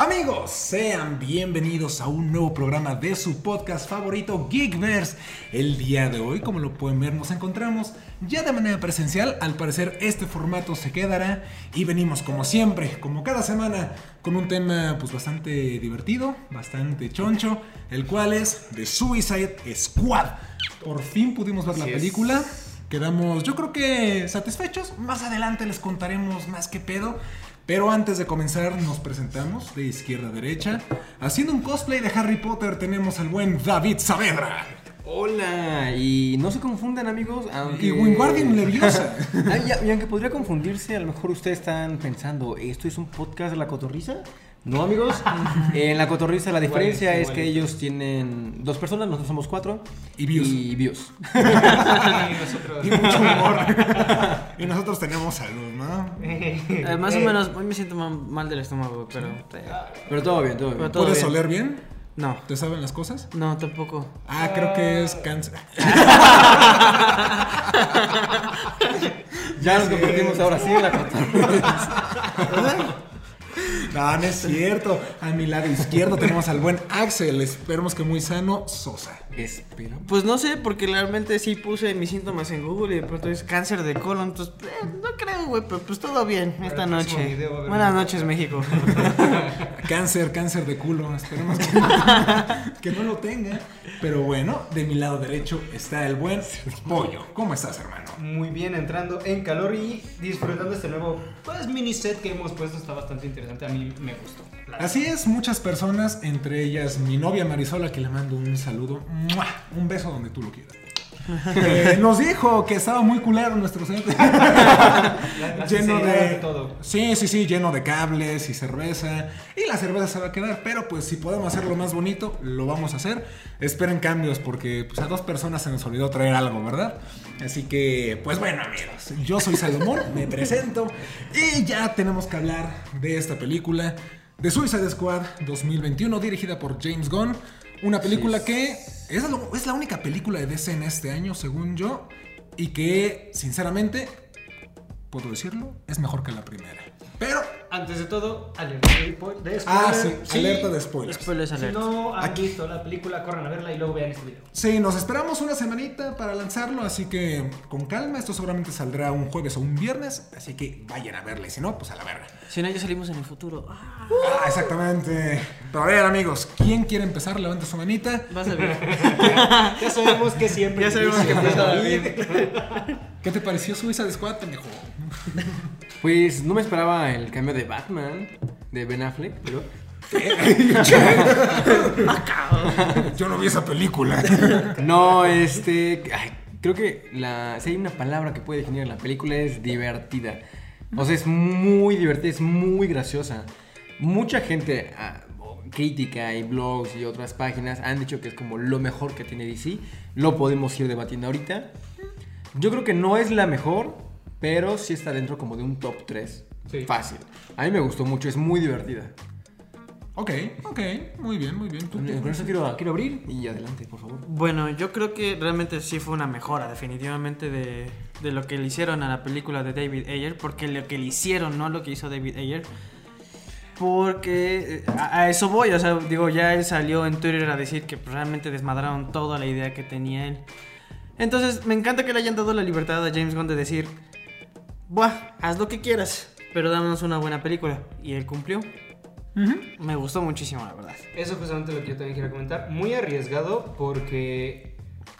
Amigos, sean bienvenidos a un nuevo programa de su podcast favorito Geekverse. El día de hoy, como lo pueden ver, nos encontramos ya de manera presencial. Al parecer este formato se quedará y venimos como siempre, como cada semana, con un tema pues bastante divertido, bastante choncho, el cual es The Suicide Squad. Por fin pudimos ver la película. Quedamos, yo creo que satisfechos. Más adelante les contaremos más que pedo. Pero antes de comenzar nos presentamos de izquierda a derecha. Haciendo un cosplay de Harry Potter tenemos al buen David Saavedra. Hola, y no se confundan amigos, aunque... Y Wingardium Leviosa. Y aunque podría confundirse, a lo mejor ustedes están pensando, ¿esto es un podcast de la cotorriza? No amigos, en la cotorriza la diferencia es que ellos tienen dos personas, nosotros somos cuatro. Y views. Y views. y mucho humor. y nosotros tenemos salud, ¿no? Eh, más o menos, hoy me siento ma- mal del estómago, pero. eh, Pero todo bien, todo bien. Pero todo ¿Puedes bien. oler bien? No, ¿Te saben las cosas? no, tampoco. Ah, creo que es cáncer. Ya nos convertimos ahora sí en la cotorriza. No, no es cierto. A mi lado izquierdo tenemos al buen Axel. Esperemos que muy sano, Sosa. Espero. Pues no sé, porque realmente sí puse mis síntomas en Google y de pronto es cáncer de colon. Entonces, eh, no creo, güey, pero pues todo bien esta noche. video Buenas noches, México. Cáncer, cáncer de culo. Esperemos que, que no lo tenga. Pero bueno, de mi lado derecho está el buen Pollo. ¿Cómo estás, hermano? Muy bien, entrando en calor y disfrutando este nuevo pues mini set que hemos puesto. Está bastante interesante. A mí me gustó. Así es, muchas personas, entre ellas mi novia Marisola, que le mando un saludo, ¡mua! un beso donde tú lo quieras. Eh, nos dijo que estaba muy culero nuestro la lleno de todo. Sí, sí, sí, lleno de cables y cerveza. Y la cerveza se va a quedar, pero pues si podemos hacerlo más bonito, lo vamos a hacer. Esperen cambios porque pues a dos personas se nos olvidó traer algo, ¿verdad? Así que, pues bueno, amigos, yo soy Salomón, me presento y ya tenemos que hablar de esta película de Suicide Squad 2021 dirigida por James Gunn. Una película que es, lo- es la única película de DC en este año, según yo, y que, sinceramente, puedo decirlo, es mejor que la primera. Pero, Antes de todo, alerta de de spoiler. ah, sí, alerta de spoilers. Spoilers Si alert. no han visto la película, corran a verla y luego vean este video. Sí, nos esperamos una semanita para lanzarlo, así que con calma, esto seguramente saldrá un jueves o un viernes, así que vayan a verla y si no, pues a la verga. Si no, ya salimos en el futuro. Ah, Ah, exactamente. Pero a ver, amigos, ¿quién quiere empezar? Levanta su manita. vas a ver. Ya sabemos que siempre. Ya sabemos que empieza David. ¿Qué te pareció Suicide Squad, pendejo? Pues no me esperaba el cambio de Batman, de Ben Affleck, pero... Yo no vi esa película. No, este. ay, creo que la, si hay una palabra que puede definir la película es divertida. O sea, es muy divertida, es muy graciosa. Mucha gente, ah, crítica y blogs y otras páginas han dicho que es como lo mejor que tiene DC. Lo podemos ir debatiendo ahorita. Yo creo que no es la mejor, pero sí está dentro como de un top 3. Sí. Fácil. A mí me gustó mucho, es muy divertida. ok, ok, muy bien, muy bien. ¿Tú, Con eso quiero, quiero abrir y adelante, por favor. Bueno, yo creo que realmente sí fue una mejora, definitivamente, de, de lo que le hicieron a la película de David Ayer, porque lo que le hicieron, no lo que hizo David Ayer. Porque eh, a, a eso voy, o sea, digo, ya él salió en Twitter a decir que pues, realmente desmadraron toda la idea que tenía él. Entonces, me encanta que le hayan dado la libertad a James Gunn de decir, Buah, haz lo que quieras, pero dámonos una buena película. Y él cumplió. Me gustó muchísimo, la verdad. Eso es justamente lo que yo también quiero comentar. Muy arriesgado porque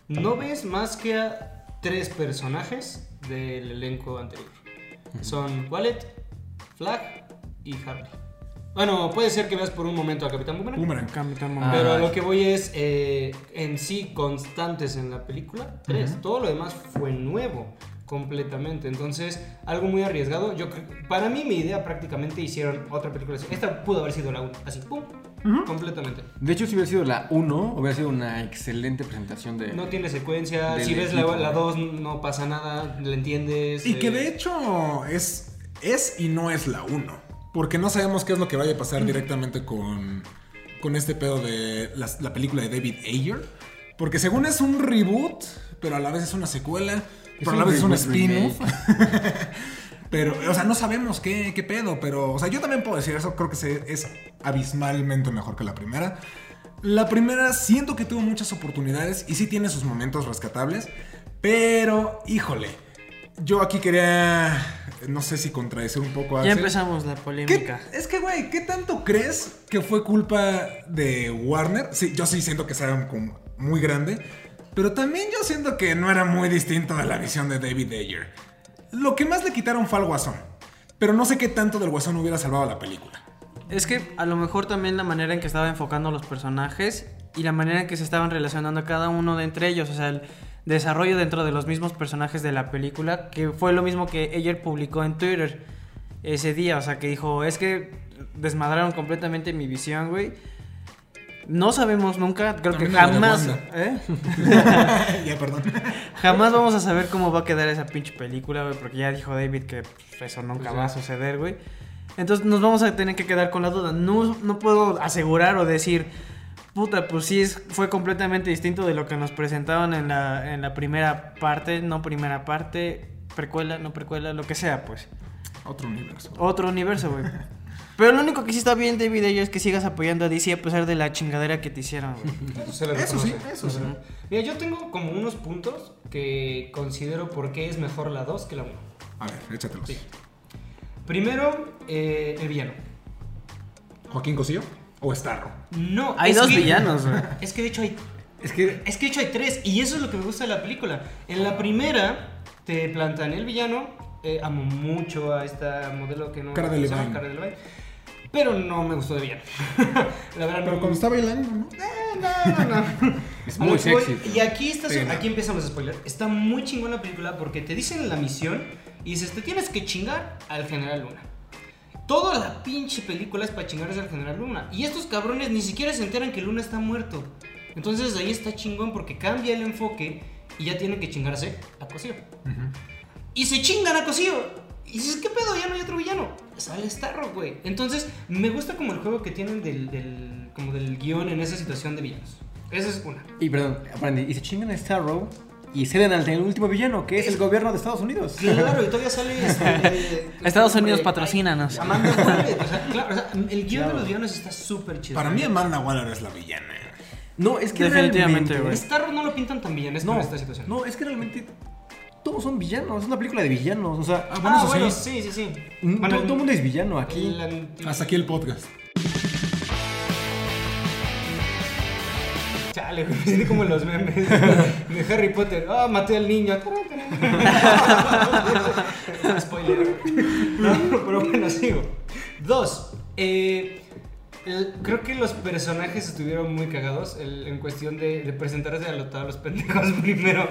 no ves más que a tres personajes del elenco anterior. Son Wallet, Flag y Harley. Bueno, puede ser que veas por un momento a Capitán Boomerang. Boomerang. Capitán Ah. Pero a lo que voy es eh, en sí constantes en la película. Tres. Todo lo demás fue nuevo completamente. Entonces, algo muy arriesgado. Yo creo, para mí mi idea prácticamente hicieron otra película. así. Esta pudo haber sido la 1, así, pum, completamente. De hecho, si hubiera sido la 1, hubiera sido una excelente presentación de... No tiene secuencia. Si ves equipo. la 2 no pasa nada, le entiendes. Y que eh, de hecho es, es y no es la 1. Porque no sabemos qué es lo que vaya a pasar directamente con, con este pedo de la, la película de David Ayer. Porque según es un reboot, pero a la vez es una secuela, pero a la vez es un spin-off. Pero, o sea, no sabemos qué, qué pedo, pero, o sea, yo también puedo decir eso, creo que se- es abismalmente mejor que la primera. La primera siento que tuvo muchas oportunidades y sí tiene sus momentos rescatables, pero, híjole, yo aquí quería, no sé si contradecir un poco a Ya Axel. empezamos la ¿Qué- polémica. es que, güey, ¿qué tanto crees que fue culpa de Warner? Sí, yo sí siento que sea como muy grande, pero también yo siento que no era muy distinto de la visión de David Ayer. Lo que más le quitaron fue al Guasón, pero no sé qué tanto del Guasón hubiera salvado la película. Es que a lo mejor también la manera en que estaba enfocando los personajes y la manera en que se estaban relacionando cada uno de entre ellos, o sea, el desarrollo dentro de los mismos personajes de la película, que fue lo mismo que ayer publicó en Twitter ese día, o sea, que dijo, es que desmadraron completamente mi visión, güey. No sabemos nunca, creo También que jamás. ¿eh? ya, perdón. Jamás vamos a saber cómo va a quedar esa pinche película, güey, porque ya dijo David que pues, eso nunca Pues va a suceder, güey. Entonces nos vamos a tener que quedar con la duda. No, no puedo asegurar o decir, puta, pues sí es, fue completamente distinto de lo que nos presentaban en la, en la primera parte, no primera parte, precuela, no precuela, lo que sea, pues. Otro universo. Otro universo, güey. Pero lo único que sí está bien, David, ello es que sigas apoyando a DC a pesar de la chingadera que te hicieron, güey. Eso sí, eso sí. Mira, yo tengo como unos puntos que considero por qué es mejor la 2 que la 1. A ver, échatelos. Sí. Primero, eh, el villano. ¿Joaquín Cosío o Starro? No, Hay es dos que- villanos, güey. Es que de hecho hay Es que Es que de hecho hay tres, y eso es lo que me gusta de la película. En la primera te plantan el villano. eh, amo mucho a esta modelo que no. Cara ¿cómo de? Levine. Cara de Levine. Pero no me gustó de villano. la verdad Pero no. cuando está bailando, ¿no? Eh, no, no, no. es muy voy- sexy. Y aquí, está, Sí, no. aquí empiezan los spoilers. Está muy chingón la película porque te dicen la misión y dices, te tienes que chingar al General Luna. Toda la pinche película es para chingarse al General Luna. Y estos cabrones ni siquiera se enteran que Luna está muerto. Entonces ahí está chingón porque cambia el enfoque y ya tienen que chingarse a Cosío. Y se chingan a Cosío. Y dices, ¿qué pedo? Ya no hay otro villano. Sale Starro, güey. Entonces, me gusta como el juego que tienen del, del, como del guion en esa situación de villanos. Esa es una. Y perdón, aprendí. Y se chingan a Starro y ceden al el último villano, que es el gobierno de Estados Unidos. Claro, y todavía sale este, eh, Estados este Unidos hombre, patrocínanos. Amanda Waller. O sea, claro, o sea, el guion de Claro. los villanos está súper chido. Para mí, Amanda Waller es la villana. No, es que Definitivamente, realmente- güey. Starro no lo pintan tan villanesco No, en esta situación. no, es que realmente todos son villanos. Es una película de villanos. O sea, Ah, bueno, Ah, sí. sí, sí, sí. Bueno, todo, todo el mundo es villano aquí. Hasta aquí el podcast. Chale, me siento como los memes de Harry Potter. Ah, maté al niño. Spoiler. No, pero bueno, sigo. Dos. eh, el- creo que los personajes estuvieron muy cagados el- en cuestión de, de presentarse a, lo- a los pendejos primero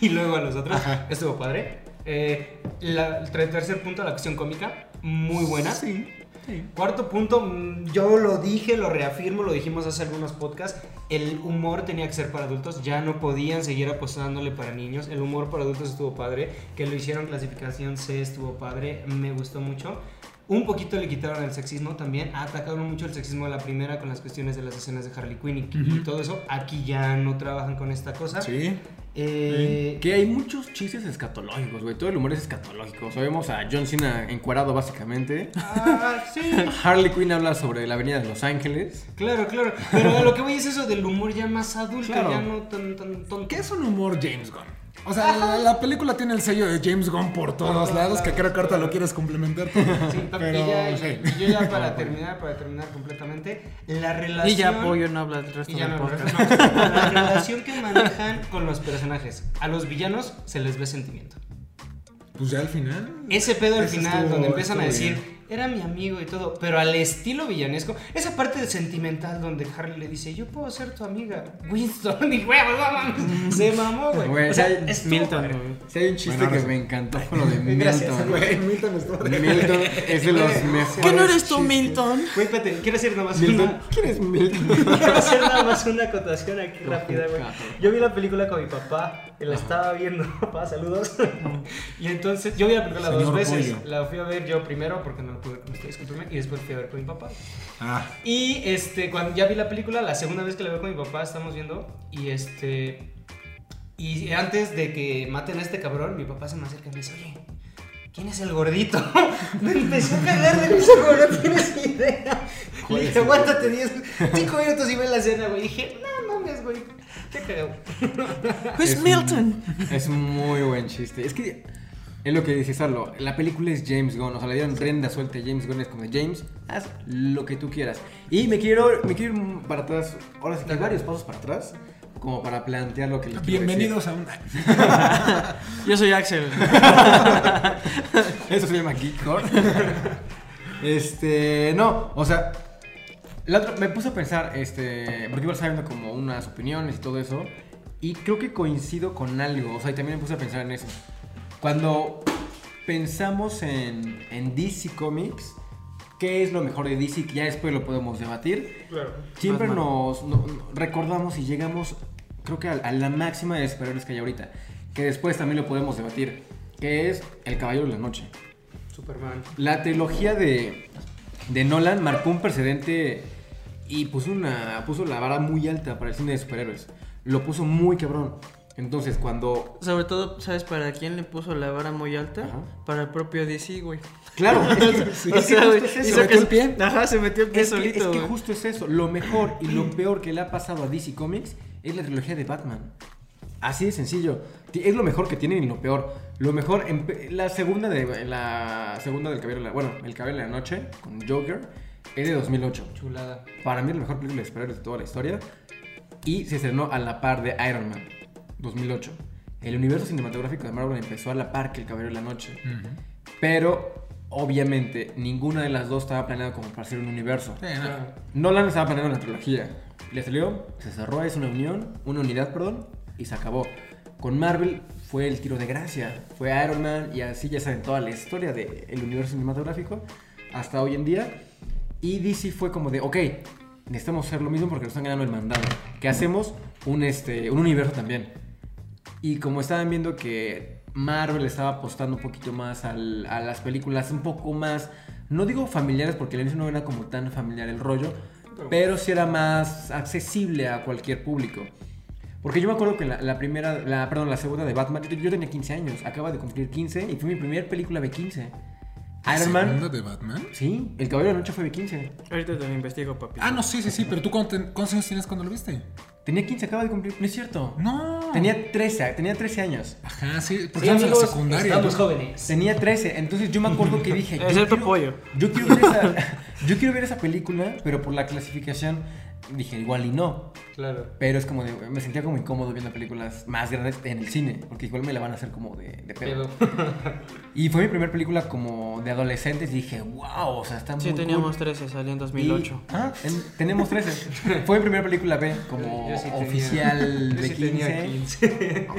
y luego a los otros. Estuvo padre. Eh, la- el tercer punto, la acción cómica, muy buena. Sí, sí. Cuarto punto, mm, yo lo dije, lo reafirmo, lo dijimos hace algunos podcasts, el humor tenía que ser para adultos, ya no podían seguir apostándole para niños, el humor para adultos estuvo padre, que lo hicieron clasificación C estuvo padre, me gustó mucho. Un poquito le quitaron el sexismo también, atacaron mucho el sexismo de la primera con las cuestiones de las escenas de Harley Quinn y, y todo eso, aquí ya no trabajan con esta cosa. Sí. Eh, Que hay muchos chistes escatológicos, güey. Todo el humor es escatológico. Sabemos a John Cena encuadrado básicamente. ah, sí. Harley Quinn habla sobre la avenida de Los Ángeles. Claro, claro, pero a lo que voy es eso del humor ya más adulto, Claro. ya no tan, tan tonto. ¿Qué es un humor James Gunn? O sea, la, la película tiene el sello de James Gunn por todos lados, que creo que ahorita lo quieres complementar todo. Sí, Pero, ya, sí. yo ya para terminar, para terminar completamente, la relación... Y ya apoyo no habla del resto y ya del no, podcast. no, la relación que manejan con los personajes. A los villanos se les ve sentimiento. Pues ya al final. Ese pedo al final, estuvo- donde empiezan a decir, bien. Era mi amigo y todo, pero al estilo villanesco, esa parte de sentimental donde Harley le dice, yo puedo ser tu amiga, Winston, y güey, güey, güey, se mamó, güey. O sea, estuvo Milton, güey. Si hay un chiste Bueno, que me encantó con lo de Milton. Gracias, Güey, Milton estuvo Milton es de los mejores. ¿Qué no eres tú, chistes. Milton? Güey, espérate, quiero decir nada más Milton. una... ¿Quién es Milton? Quiero hacer nada más una acotación aquí rápida, güey. Yo vi la película con mi papá, la estaba viendo, papá, saludos. y entonces, yo vi la película dos veces. Pollo. La fui a ver yo primero, porque no pude con ustedes, y después fui a ver con mi papá. Ah, Y este, cuando ya vi la película, la segunda vez que la veo con mi papá, estamos viendo, y este. Y antes de que maten a este cabrón, mi papá se me acerca y me dice, oye, ¿quién es el gordito? Me empecé a cagar de risa, no tienes idea. Le dije, aguántate 10, 5 minutos y ve la escena, güey. Y dije, no güey. Qué cagado. Es Milton? Es muy buen chiste. Es que es lo que dice Sarlo. La película es James Gunn. O sea, le dieron renda suelta a James Gunn. Es como de James, haz lo que tú quieras. Y me quiero, me quiero ir para atrás. Ahora sí que hay varios pasos para atrás. Como para plantear lo que les quiero Bienvenidos a un. Yo soy Axel. decir. Eso se llama Geekcore. este, no, o sea, la otra- me puse a pensar, este, porque iba sabiendo como unas opiniones y todo eso, y creo que coincido con algo, o sea, y también me puse a pensar en eso. Cuando pensamos en, en DC Comics, ¿qué es lo mejor de DC? Que ya después lo podemos debatir. Claro. Siempre Batman. nos, no- no- recordamos y llegamos, creo que a, a la máxima de superhéroes que hay ahorita, que después también lo podemos debatir, que es El Caballero de la Noche. Superman. La trilogía de, de Nolan marcó un precedente y puso, una, puso la vara muy alta para el cine de superhéroes. Lo puso muy cabrón. Entonces, cuando... Sobre todo, ¿sabes para quién le puso la vara muy alta? Ajá. Para el propio DC, güey. Claro, es que, o es que sea, justo güey, es eso. hizo ¿Se metió que- el pie? Ajá, se metió el pie Es que, solito, es que justo es eso. Lo mejor y lo peor que le ha pasado a DC Comics es la trilogía de Batman. Así de sencillo. Es lo mejor que tienen y lo peor. Lo mejor, empe- la segunda de la segunda del caballero, de la- bueno, el caballero de la noche con Joker es de 2008. Chulada. Para mí es la mejor película de superhéroes de toda la historia y se estrenó a la par de Iron Man 2008. El universo cinematográfico de Marvel empezó a la par que el caballero de la noche. Pero obviamente ninguna de las dos estaba planeada como para ser un universo. Sí, no. Nolan estaba planeando una trilogía. Le salió, se cerró, es una unión, una unidad, perdón, y se acabó. Con Marvel fue el tiro de gracia. Fue Iron Man y así ya saben toda la historia del universo cinematográfico hasta hoy en día. Y DC fue como de, ok, necesitamos hacer lo mismo porque nos están ganando el mandado. Que hacemos un, este, un universo también. Y como estaban viendo que Marvel estaba apostando un poquito más al- a las películas, un poco más, no digo familiares porque al inicio no era como tan familiar el rollo, pero sí era más accesible a cualquier público. Porque yo me acuerdo que la, la primera, la, perdón, la segunda de Batman, yo, yo tenía 15 años, acaba de cumplir 15 y fue mi primera película de 15. Iron Man, ¿Segunda de Batman? sí, El Caballero de la Noche fue de 15. Ahorita te lo investigo, papi. Ah, no, sí, sí, sí, pero tú cuánto- cuántos años tienes cuando lo viste? Tenía 15, acaba de cumplir, no es cierto. No. Tenía 13, tenía 13 años. Ajá, sí, porque Sí, estamos en la amigos, secundaria. estamos ¿no? jóvenes. Tenía 13, entonces yo me acuerdo que dije. yo Excepto quiero- pollo. Yo quiero, ver esa, yo quiero ver esa película, pero por la clasificación dije igual y no. Claro. Pero es como de. Me sentía como incómodo viendo películas más grandes en el cine, porque igual me la van a hacer como de, de pedo. Y fue mi primera película como de adolescentes y dije, wow, o sea, está muy Sí, cool". teníamos 13, salió en 2008. Y- ah, en- tenemos 13. Fue mi primera película B como yo sí tenía- oficial yo de sí 15. tenía 15.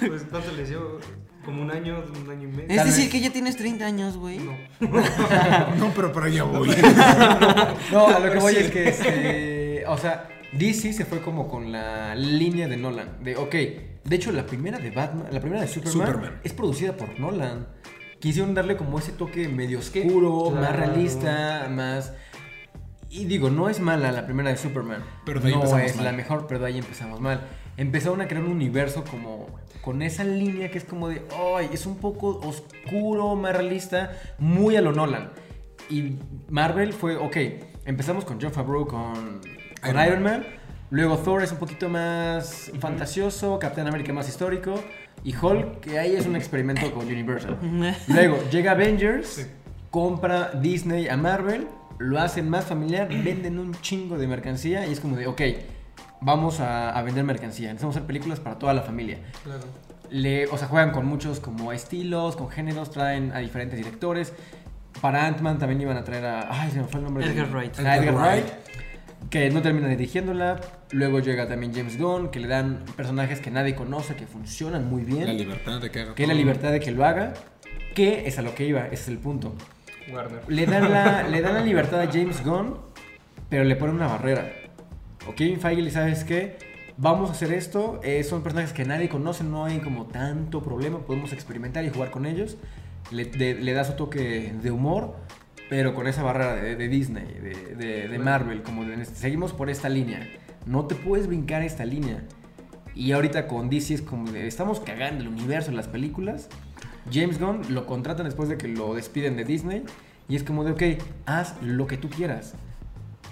Sí. Pues, ¿cuánto les dio? ¿Como un año, un año y medio? Es Tal decir, vez. que ya tienes 30 años, güey. No. No, pero para allá voy. No, a lo que voy es que, este, o sea, DC se fue como con la línea de Nolan. De, ok, de hecho la primera de Batman, la primera de Superman, Superman. es producida por Nolan. Quisieron darle como ese toque medio oscuro, más claro. realista, más... Y digo, no es mala la primera de Superman. Pero de ahí no empezamos es mal. la mejor, pero de ahí empezamos mal. Empezaron a crear un universo como con esa línea que es como de, ay, es un poco oscuro, más realista, muy a lo Nolan. Y Marvel fue, ok, empezamos con John Favreau con, con Iron Iron, Man. Luego Thor es un poquito más fantasioso, Capitán América más histórico. Y Hulk, que ahí es un experimento con Universal. Luego llega Avengers, compra Disney a Marvel, lo hacen más familiar, venden un chingo de mercancía y es como de, ok, vamos a, a vender mercancía, necesitamos hacer películas para toda la familia. Claro. Le, o sea, juegan con muchos como estilos, con géneros, traen a diferentes directores. Para Ant-Man también iban a traer a... Ay, se me fue el nombre. Edgar del- Wright. a Edgar, Edgar Wright. Que no termina dirigiéndola. Luego llega también James Gunn, que le dan personajes que nadie conoce, que funcionan muy bien. La libertad de que haga que es la todo. libertad de que lo haga. Que es a lo que iba, ese es el punto. Warner. Le dan la, le dan la libertad a James Gunn, pero le ponen una barrera. O Kevin Feige, ¿sabes qué? Vamos a hacer esto. eh, son personajes que nadie conoce, no hay como tanto problema. Podemos experimentar y jugar con ellos. Le, de- le da su toque de humor, pero con esa barrera de, de Disney, de, de- Marvel. Como seguimos por esta línea. No te puedes brincar esta línea. Y ahorita con DC es como estamos cagando el universo, las películas. James Gunn lo contratan después de que lo despiden de Disney y es como de, ok, haz lo que tú quieras.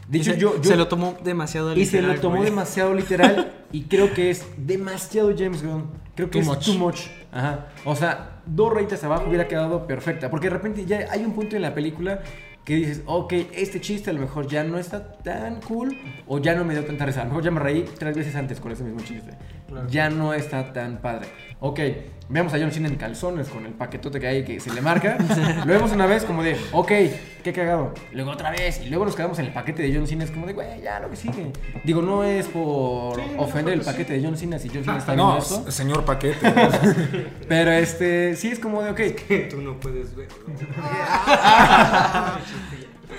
Dicho yo, yo se lo tomó demasiado y se literal, lo tomó güey. demasiado literal y creo que es demasiado James Gunn. Creo que Too es much. too much. Ajá. O sea, dos rayitas abajo hubiera quedado perfecta. Porque de repente ya hay un punto en la película que dices, ok, este chiste a lo mejor ya no está tan cool o ya no me dio tanta risa. A lo mejor ya me reí tres veces antes con ese mismo chiste. Ya no está tan padre. Ok, veamos a John Cena en calzones con el paquetote que hay que se le marca. lo vemos una vez como de, ok, qué cagado. Luego otra vez y luego nos quedamos en el paquete de John Cena. Es como de, güey, ya lo que sigue. Digo, no es por Sí, no, ofender el pues sí. paquete de John Cena si John Cena está viendo No, esto. señor paquete. Pero este, sí es como de, ok, Tú no puedes ver.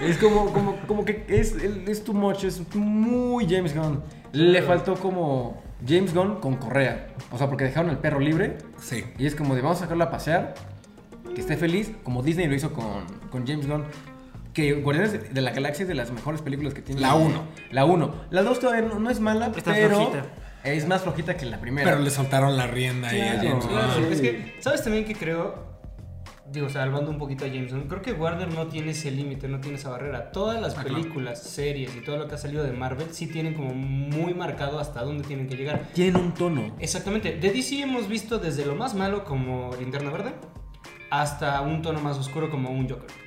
Es como, como, como que es, es too much, es muy James Gunn. Le faltó como James Gunn con correa. O sea, porque dejaron al perro libre sí. y es como de vamos a sacarlo a pasear, que esté feliz, como Disney lo hizo con, con James Gunn. Que Guardianes de la Galaxia es de las mejores películas que tiene. La uno. La 1. La 2 todavía no, no es mala, Está pero flojita. es más flojita que la primera. Pero le soltaron la rienda ahí a Claro. James Gunn. Claro, sí. es que, ¿sabes también que creo? Digo, salvando un poquito a Jameson, creo que Warner no tiene ese límite, no tiene esa barrera. Todas las Ah, claro. películas, series y todo lo que ha salido de Marvel sí tienen como muy marcado hasta dónde tienen que llegar. Tienen un tono. Exactamente, de DC hemos visto desde lo más malo como Linterna Verde hasta un tono más oscuro como un Joker.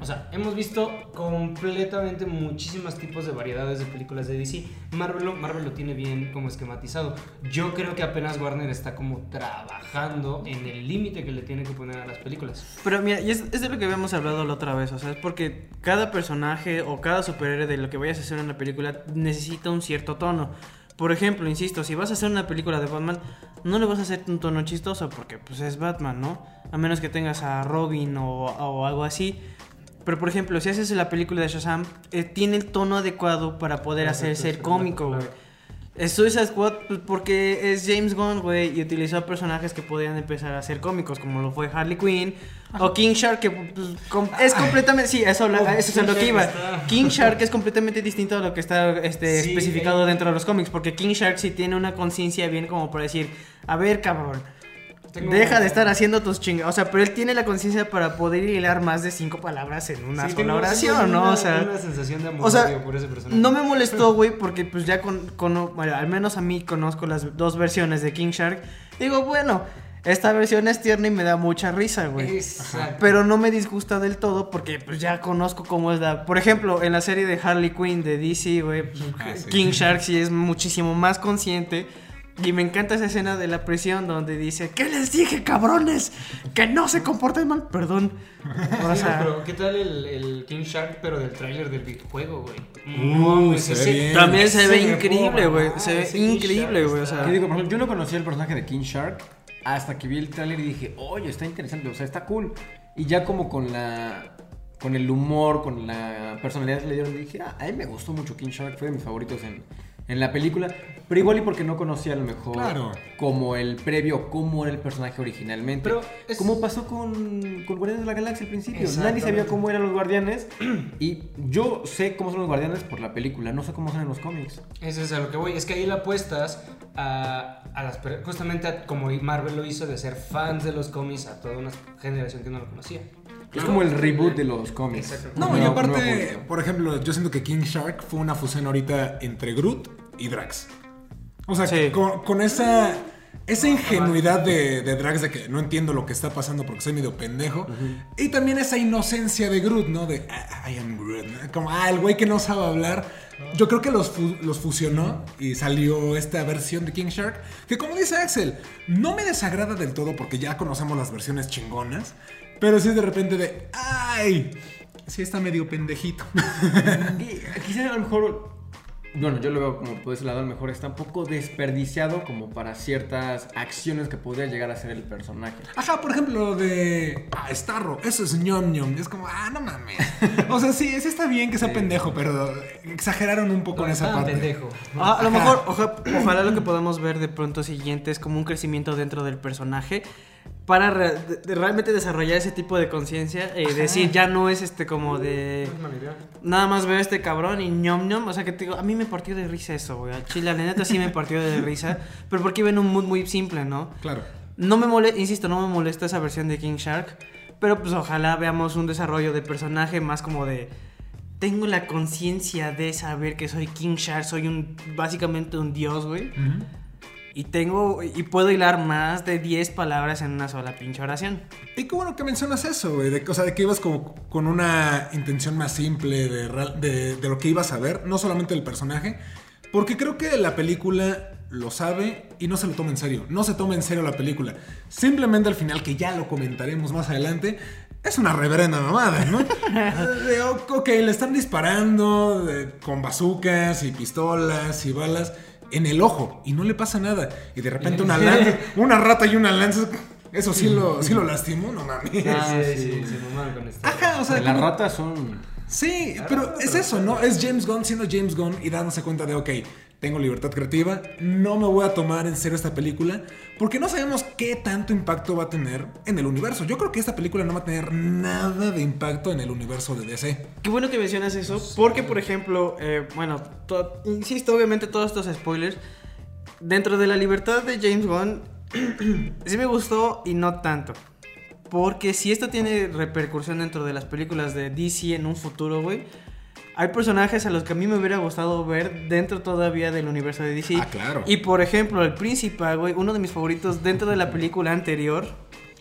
O sea, hemos visto completamente muchísimos tipos de variedades de películas de DC. Marvel, lo- Marvel lo tiene bien como esquematizado. Yo creo que apenas Warner está como trabajando en el límite que le tiene que poner a las películas. Pero mira, y es, es de lo que habíamos hablado la otra vez, o sea, es porque cada personaje o cada superhéroe de lo que vayas a hacer en la película necesita un cierto tono. Por ejemplo, insisto, si vas a hacer una película de Batman, no le vas a hacer un tono chistoso porque pues es Batman, ¿no? A menos que tengas a Robin o, o algo así. Pero por ejemplo, si haces la película de Shazam, eh, tiene el tono adecuado para poder hacer ser cómico, güey. Es Suicide Squad pues, porque es James Gunn, güey, y utilizó personajes que podían empezar a ser cómicos, como lo fue Harley Quinn o King Shark, que pues, com- es completamente, sí, eso, Oh, es a King lo que Shark iba. está- King Shark es completamente distinto a lo que está este, Sí, especificado eh. dentro de los cómics, porque King Shark sí tiene una conciencia bien como para decir, a ver, cabrón. Tengo- Deja de estar haciendo tus chingados. O sea, pero él tiene la conciencia para poder hilar más de cinco palabras en una Sí, sola oración, ¿no? una- O sea, una sensación de amor o sea, odio por ese personaje. no me molestó, güey, porque pues ya con, con- bueno, al menos a mí conozco las dos versiones de King Shark. Digo, bueno, esta versión es tierna y me da mucha risa, güey. Pero no me disgusta del todo porque pues ya conozco cómo es la... Por ejemplo, en la serie de Harley Quinn de DC, güey, Ah, sí. King Shark sí es muchísimo más consciente. Y me encanta esa escena de la prisión donde dice, ¿qué les dije, cabrones? Que no se comporten mal. Perdón. O Sí, sea, pero ¿qué tal el, el King Shark, pero del tráiler del videojuego, güey? Uh, se ve bien. también se ve increíble, güey. Se ve increíble, güey. O sea, ¿Qué digo? Por ejemplo, yo no conocía el personaje de King Shark hasta que vi el tráiler y dije, oye, está interesante, o sea, está cool. Y ya como con la... Con el humor, con la personalidad que le dieron, dije, ah, a mí me gustó mucho King Shark, fue de mis favoritos en, en la película. Pero igual y porque no conocía a lo mejor Claro. como el previo, cómo era el personaje originalmente. Pero es- Como pasó con, con Guardianes de la Galaxia al principio. Nadie sabía cómo eran los guardianes. y yo sé cómo son los guardianes por la película, no sé cómo son en los cómics. Eso es a lo que voy. Es que ahí le apuestas a, a las justamente a- como Marvel lo hizo de ser fans de los cómics a toda una generación que no lo conocía. Es como el reboot de los cómics. Exacto. No, y aparte, por ejemplo, yo siento que King Shark fue una fusión ahorita entre Groot y Drax. O sea, Sí. con, con esa, esa ingenuidad de, de Drax de que no entiendo lo que está pasando porque soy medio pendejo. Y también esa inocencia de Groot, ¿no? De "Ah, I am Groot. ¿no? Como, ah, el güey que no sabe hablar. Yo creo que los, fu- los fusionó y salió esta versión de King Shark. Que como dice Axel, no me desagrada del todo porque ya conocemos las versiones chingonas. Pero sí es de repente de, ¡ay! Sí está medio pendejito. Y Quizá a lo mejor. Bueno, yo lo veo como por ese lado, a lo mejor está un poco desperdiciado como para ciertas acciones que podría llegar a ser el personaje. Ajá, por ejemplo, de. Ah, Starro, eso es ñom ñom. Es como, ah, no mames. O sea, sí, sí está bien que sea pendejo, pero exageraron un poco en esa parte. pendejo. Ah, a lo mejor, oja- ojalá lo que podamos ver de pronto siguiente es como un crecimiento dentro del personaje para re- de- de realmente desarrollar ese tipo de conciencia. y decir, ya no es este como de. Nada más veo a este cabrón y ñom ñom. O sea que te digo, a mí me partió de risa eso, güey. Chile, la neta sí me partió de risa. Pero porque iba en un mood muy simple, ¿no? Claro. No me molesta, insisto, no me molesta esa versión de King Shark. Pero pues ojalá veamos un desarrollo de personaje más como de. Tengo la conciencia de saber que soy King Shark, soy un básicamente un dios, güey. Y tengo y puedo hilar más de 10 palabras en una sola pinche oración. Y qué bueno que mencionas eso, güey. De, o sea, de que ibas como con una intención más simple de, real- de, de lo que ibas a ver, no solamente el personaje. Porque creo que la película lo sabe y no se lo toma en serio. No se toma en serio la película. Simplemente al final, que ya lo comentaremos más adelante, es una reverenda mamada, ¿no? De, ok, le están disparando de- con bazucas y pistolas y balas en el ojo y no le pasa nada. Y de repente una lanza, una rata y una lanza, eso sí lo, sí lo lastimó, no mames. Ah, sí, sí. sí, se mamaron con esto. Ajá, o sea, Las ratas son. Sí, pero es eso, ¿no? Es James Gunn siendo James Gunn y dándose cuenta de, ok, tengo libertad creativa, no me voy a tomar en serio esta película, porque no sabemos qué tanto impacto va a tener en el universo. Yo creo que esta película no va a tener nada de impacto en el universo de DC. Qué bueno que mencionas eso, porque por ejemplo, eh, bueno, to- insisto, obviamente todos estos spoilers, dentro de la libertad de James Gunn, sí me gustó y no tanto. Porque si esto tiene repercusión dentro de las películas de DC en un futuro, güey, hay personajes a los que a mí me hubiera gustado ver dentro todavía del universo de DC. Ah, claro. Y por ejemplo, el príncipe, güey, uno de mis favoritos dentro de la película anterior,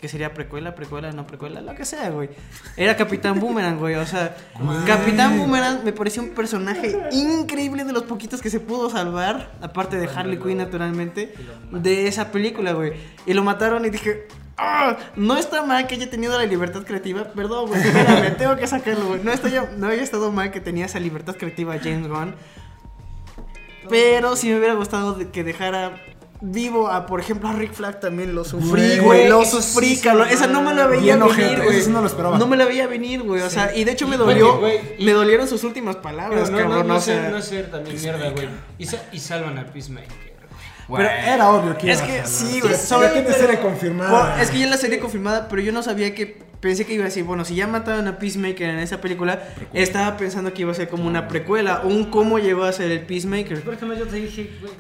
que sería precuela, precuela, no precuela, lo que sea, güey. Era Capitán Boomerang, güey. O sea, Capitán Boomerang me pareció un personaje increíble de los poquitos que se pudo salvar, aparte de Harley Quinn, naturalmente, de esa película, güey. Y lo mataron y dije. "Ah, no está mal que haya tenido la libertad creativa. Perdón, güey. Espérame, tengo que sacarlo, güey. No, no había estado mal que tenía esa libertad creativa James Gunn. Pero sí me hubiera gustado que dejara vivo a, por ejemplo, a Rick Flag también. Lo sufrí, Güey. Lo sufrí, sí cabrón. Esa no me la veía venir, güey. eso sí no lo esperaba. No me la veía venir, güey. O sea, y de hecho me dolió. güey, me dolieron sus últimas palabras, no, no, cabrón. no, o ser, sea, no ser también mierda, güey. Y, sa- y salvan a Peacemaker, güey. Pero era obvio que Es iba a que sí, Ya- güey. Ya sobre- tiene serie confirmada. Por- es que ya la serie confirmada, pero yo no sabía que. Pensé que iba a decir, bueno, si ya mataron a Peacemaker en esa película, estaba pensando que iba a ser como una precuela, un cómo llegó a ser el Peacemaker. Por ejemplo, yo te dije, uf,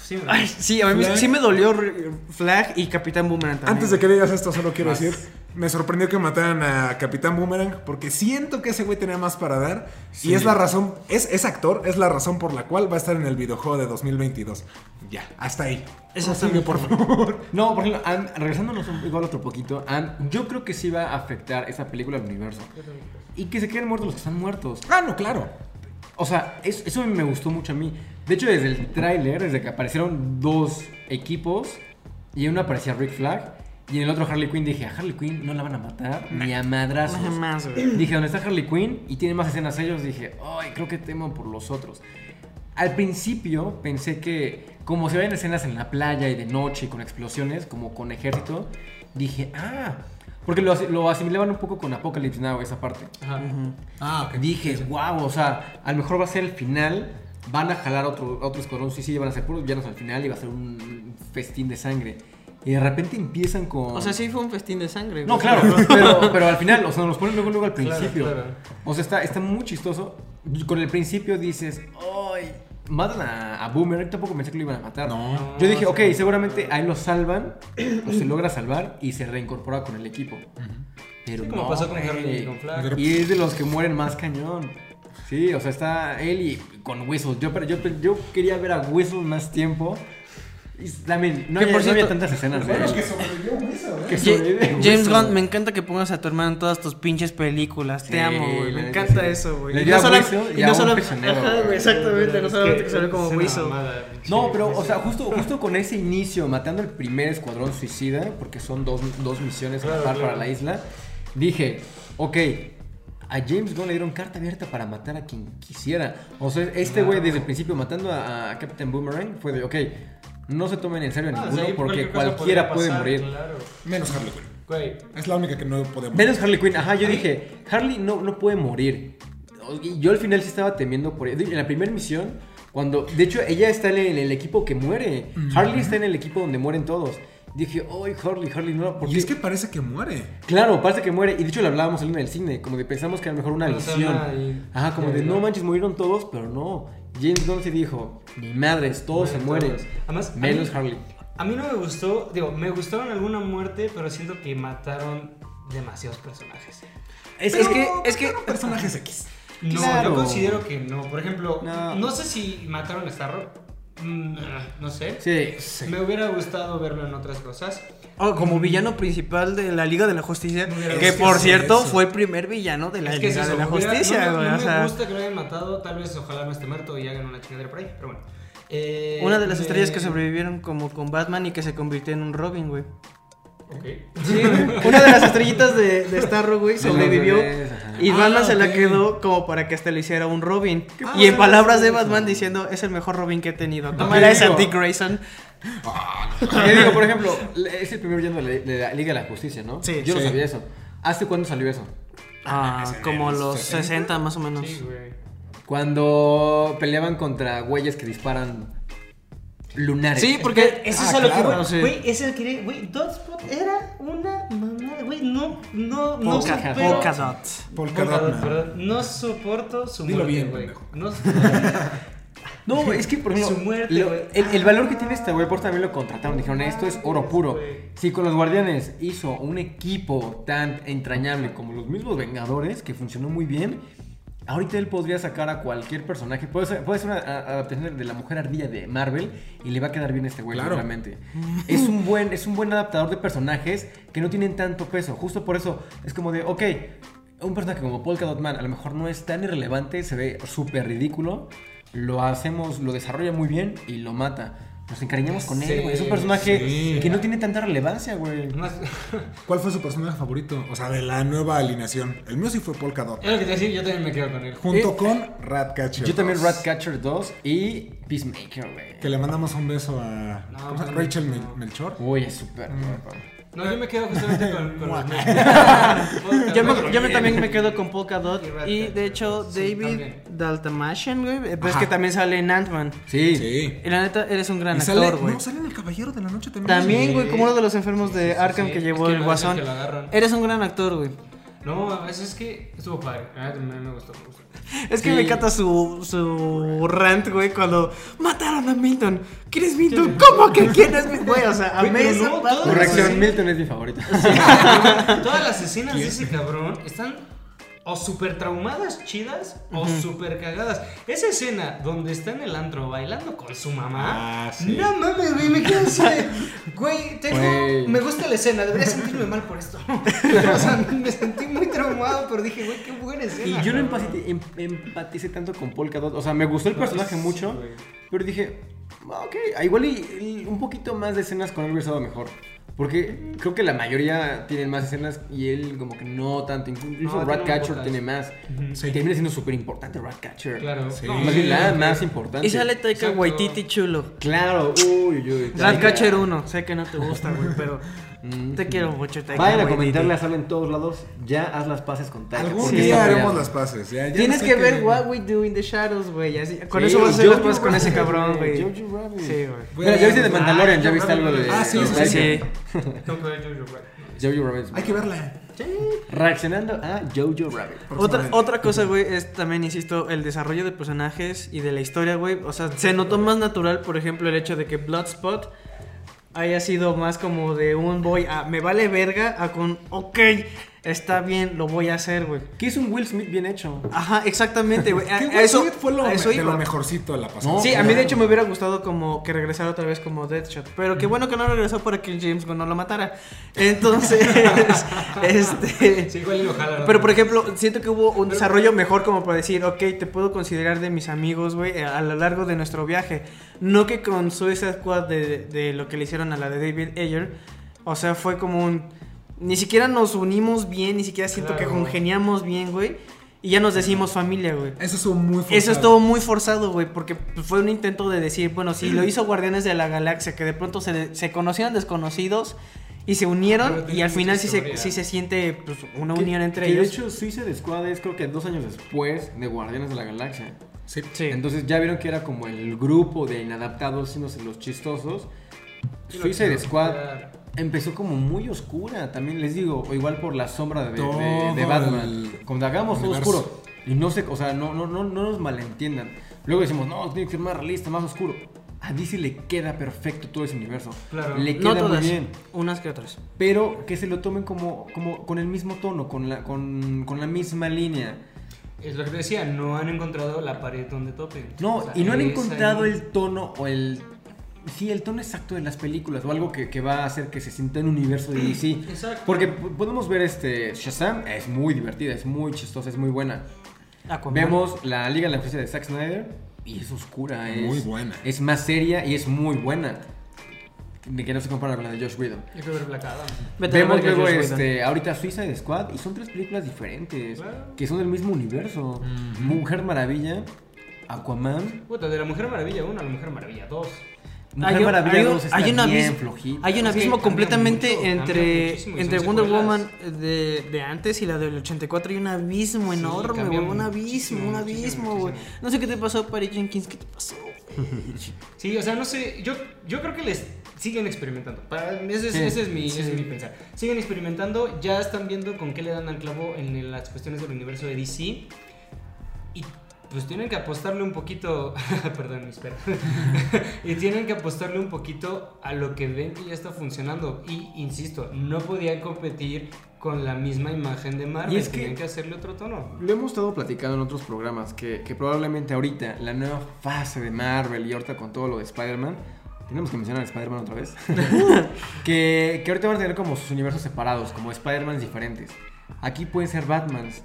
sí, Ay, sí, a mí Flag. sí me dolió Flag y Capitán Boomerang también. Antes de que digas esto, solo quiero Más. decir, me sorprendió que mataran a Capitán Boomerang porque siento que ese güey tenía más para dar y es la razón, es, es actor, es la razón por la cual va a estar en el videojuego de 2022. Ya, hasta ahí. Eso Sigue, por favor. No, por ejemplo, Ann, regresándonos un- igual otro poquito, Ann, yo creo que sí va a afectar esa película al universo. Y que se queden muertos los que están muertos. Ah, no, claro. O sea, es- eso me gustó mucho a mí. De hecho, desde el tráiler, desde que aparecieron dos equipos, y en uno aparecía Rick Flag, y en el otro Harley Quinn, dije, a Harley Quinn no la van a matar, ni a madrazos. No jamás, güey. Dije, ¿dónde está Harley Quinn? Y tiene más escenas ellos. Dije, ay, creo que temo por los otros. Al principio pensé que, como se ven escenas en la playa y de noche, con explosiones, como con ejército, dije, ah, porque lo, lo asimilaban un poco con Apocalypse Now, esa parte. Ajá. Ah, ok. Dije, wow, o sea, a lo mejor va a ser el final. Van a jalar otro, otro escuadrón suicida, van a ser puros villanos al final y va a ser un festín de sangre. Y de repente empiezan con. O sea, sí fue un festín de sangre. No, claro, pero, pero al final, o sea, nos los ponen luego, luego al Claro, principio. claro. O sea, está, está muy chistoso. Con el principio dices, ¡ay! Matan a, a Boomerang, tampoco pensé que lo iban a matar. No. Yo dije, ok, seguramente ahí lo salvan, o se logra salvar y se reincorpora con el equipo. Pero Sí, como no, pasó con güey. Harley y con Flag. Y es de los que mueren más cañón. Sí, o sea, está él y con Whistle. Yo, yo, yo quería ver a Whistle más tiempo. También, no, Que había, por no había cierto- tantas escenas. ¿eh? que sobrevivió eso, ¿eh? Que James. Gunn, me encanta que pongas a tu hermano en todas tus pinches películas. Te Sí, amo, güey. Me encanta sí. eso, güey. Le Y no a solo- y a no un solo- Ajá, güey. exactamente. No Es solamente que salió como mamada, No, pero, o sea, justo, justo con ese inicio, matando el primer escuadrón suicida, porque son dos, dos misiones a la Claro, par claro. para la isla, dije, ok, a James Gunn le dieron carta abierta para matar a quien quisiera. O sea, este güey desde el principio matando a, a Captain Boomerang fue de, ok, no se tomen en serio a Ah, o ninguno sea, ahí porque cualquiera puede pasar, morir. Claro. Menos Harley Quinn. Güey, Es la única que no podemos. Menos Harley Quinn, ajá, yo dije, Harley no, no puede morir. Y yo al final sí estaba temiendo por ella. En la primera misión, cuando, de hecho, ella está en el, en el equipo que muere. Harley está en el equipo donde mueren todos. Dije, ay, Harley, Harley, no, porque Y es que parece que muere. Claro, parece que muere. Y de hecho le hablábamos saliendo del cine, como que pensamos que a lo mejor una O sea, visión. Ajá, como de no manches, murieron todos, pero no. James Gunn se dijo, ni madres, todos se mueren. todos. Además, menos a mí- Harley. A mí no me gustó, digo, me gustaron alguna muerte, pero siento que mataron demasiados personajes. Es, Pero- es que, es que, pero personajes X. No, Claro. yo considero que no. Por ejemplo, no, No. sé si mataron a Starro. Mm, no sé. Sí. Me hubiera gustado verlo en otras cosas. oh, como villano principal de la Liga de la Justicia, que por cierto eso. fue el primer villano de la Es que es Liga eso, de la Justicia, no, no, güey. no o sea, me gusta que lo hayan matado. Tal vez, ojalá no esté muerto y hagan una chingadera por ahí. Pero bueno. Eh, una de las estrellas que sobrevivieron como con Batman y que se convirtió en un Robin, güey. Ok. Sí, una de las estrellitas de, de Starro, güey, De los sobrevivió. Y Ah, Batman se la quedó como para que hasta le hiciera un Robin. Ah, y en palabras de Batman diciendo, es el mejor Robin que he tenido. No, Toma te esa digo. Dick Grayson. Yo digo, por ejemplo, es el primer villano de la, Liga de la Justicia, ¿no? Sí. Yo no sabía eso. ¿Hace cuándo salió eso? Ah, como los 60. 60 más o menos. Sí, güey. Cuando peleaban contra güeyes que disparan lunares. Sí, porque Eso Ah, es a lo claro. que voy. Sí. Güey, es el que. Güey, Dotspot era una mamada. Güey, no, no, no Polka, supero- Polka Dot. Polka Polka Dot perdón. No soporto su Dilo muerte, bien, güey. No, No, es que por ejemplo, Su muerte, lo- güey. el, el valor que tiene este güey, por también lo contrataron. Dijeron, esto es oro puro. güey. Si con los guardianes hizo un equipo tan entrañable como los mismos Vengadores, que funcionó muy bien, ahorita él podría sacar a cualquier personaje. Puede ser, puede ser una adaptación de la Mujer Ardilla de Marvel y le va a quedar bien este güey, Claro. seguramente. Es un, buen, es un buen adaptador de personajes que no tienen tanto peso. Justo por eso es como de, ok, un personaje como Polka Dot Man a lo mejor no es tan irrelevante, se ve súper ridículo. Lo hacemos, lo desarrolla muy bien y lo mata. Nos encariñamos con él, güey. Es un personaje sí. que no tiene tanta relevancia, güey. ¿Cuál fue su personaje favorito? O sea, de la nueva alineación. El mío sí fue Polka Dot. Es lo que te decía, yo también me quedo con él. Junto Eh, con Ratcatcher. Yo también 2, Ratcatcher 2 y Peacemaker, güey. Que le mandamos un beso a Rachel. Mel- Melchor. Uy, es súper. No, yo me quedo justamente con, con los Yo, me- yo me también me quedo con Polka Dot. Y Y de hecho, Sí, David. Daltamashian, güey. eh, Pues que también sale en Ant-Man. Sí. Sí. Y la neta, eres un gran Y sale, actor, güey. no, sale en El Caballero de la Noche también. También, güey, Sí. como uno de los enfermos de Arkham sí. que Es llevó que el guasón. que. Eres un gran actor, güey. No, es que estuvo padre. Ah, me, me gustó, me gustó. Es que Sí. me encanta su, su rant, güey, cuando mataron a Milton. ¿Quién es Milton? ¿Cómo que quién es Milton? Güey, o sea, a esa no, Corrección. Milton es mi favorita. Todas las escenas de ese cabrón están o súper traumadas, chidas, o súper cagadas. Esa escena donde está en el antro bailando con su mamá. Ah, sí. No mames, güey, me quedo así Güey, tengo. Güey. Me gusta la escena, debería sentirme mal por esto. o sea, me sentí muy traumado, pero dije, güey, qué buena escena. Y yo no cabrón. empaticé, em- empaticé tanto con Polka Dot. O sea, me gustó el personaje sí, mucho, güey. pero dije, "Ah, ok, igual y, y un poquito más de escenas con él hubiera estado mejor. Porque creo que la mayoría tienen más escenas y él como que no tanto. Incluso No, tiene Ratcatcher tiene más. Sí. Y termina siendo súper importante Ratcatcher. Claro. Sí. No, Más bien la más importante. Y sale Taika. Waititi chulo. Claro, uy, uy, uy. Ratcatcher 1. Sé que no te gusta, güey, pero Mm. te quiero mucho, Taika Vayan a comentarle a Sal en todos lados. Ya haz las paces con Taika. Algún día haremos las paces. Ya, ya Tienes no sé que ver What We Do in the Shadows, güey. Con Sí, eso vas a hacer las cosas con ese cabrón, güey. Jojo Rabbit. Sí, güey. Mira, ya viste de Mandalorian, Ah, ya viste algo de. Ah, sí, sí, sí. Tengo que ver Jojo Rabbit. Jojo Rabbit. Hay que verla. Reaccionando a Jojo Rabbit. Otra, otra cosa, güey, es también, insisto, el desarrollo de personajes y de la historia, güey. O sea, se notó más natural, por ejemplo, el hecho de que Bloodspot haya sido más como de un voy a me vale verga a con ok, está bien, lo voy a hacer, güey. Que es un Will Smith bien hecho. Ajá, exactamente, güey. Will eso, Smith fue lo, eso de iba. lo mejorcito de la pasada. No, Sí, a mí de hecho me hubiera gustado como que regresara otra vez como Deadshot. Pero qué bueno que no regresó para que James Gunn no lo matara. Entonces, este... Sí, igual. Pero por ejemplo, siento que hubo un desarrollo mejor como para decir, ok, te puedo considerar de mis amigos, güey, a lo largo de nuestro viaje. No que con Suicide Squad de, de lo que le hicieron a la de David Ayer. O sea, fue como un... Ni siquiera nos unimos bien, ni siquiera siento que congeniamos bien, güey. Y ya nos decimos familia, güey. Eso estuvo muy forzado. Eso estuvo muy forzado, güey, porque pues, fue un intento de decir, bueno, si lo hizo Guardianes de la Galaxia, que de pronto se, se conocieron desconocidos y se unieron y al final sí se, sí se siente pues, una unión entre que ellos. De hecho, Suicide Squad es creo que dos años después de Guardianes de la Galaxia. Sí. Sí. Entonces ya vieron que era como el grupo de inadaptados haciéndose los chistosos. Sí, Suicide Squad. Empezó como muy oscura, también les digo, o igual por la sombra de, de- de Batman. el Cuando hagamos todo oscuro. Y no sé, o sea, no, no, no, no nos malentiendan. Luego decimos, no, tiene que ser más realista, más oscuro. a DC le queda perfecto todo ese universo. Claro. Le No queda muy todas, bien. unas que otras. Pero que se lo tomen como, como con el mismo tono, con la, con, con la misma línea. Es lo que te decía, no han encontrado la pared donde topen. No, O sea, y no han encontrado ahí. el tono o el... Sí, el tono exacto de las películas o algo que, que va a hacer que se sienta en un universo de DC. Exacto. Porque podemos ver este Shazam, es muy divertida, es muy chistosa, es muy buena. Aquaman. Vemos la Liga de la Justicia de Zack Snyder y es oscura, es Muy buena. Es más seria y es muy buena. De que no se compara con la de Josh Whedon. Yo Black Adam. A Vemos luego este, ahorita Suicide Squad y son tres películas diferentes Claro. que son del mismo universo. Mujer Maravilla, Aquaman, Puta, de la Mujer Maravilla 1 a la Mujer Maravilla 2. Mujer Hay Maravilla hay un- 2 está hay un bien abismo-. Hay un Es que abismo completamente mucho, entre, entre Wonder. Woman de, de antes y la del 84. Hay un abismo enorme, güey. Un abismo, un abismo, güey. No sé qué te pasó, Patty Jenkins. ¿Qué te pasó? Sí, o sea, no sé, yo, yo creo que les siguen experimentando. Para, ese, es, Sí, ese es mi, sí. ese es mi pensar. Siguen experimentando, ya están viendo con qué le dan al clavo en las cuestiones del universo de DC. Pues tienen que apostarle un poquito, perdón, mis perros. y tienen que apostarle un poquito a lo que ven que ya está funcionando. Y insisto, no podían competir con la misma imagen de Marvel. Y es que- Tenían que hacerle otro tono. Lo hemos estado platicando en otros programas que, que probablemente ahorita la nueva fase de Marvel y ahorita con todo lo de Spider-Man, tenemos que mencionar a Spider-Man otra vez, que, que ahorita van a tener como sus universos separados, como Spider-Mans diferentes. Aquí pueden ser Batmans.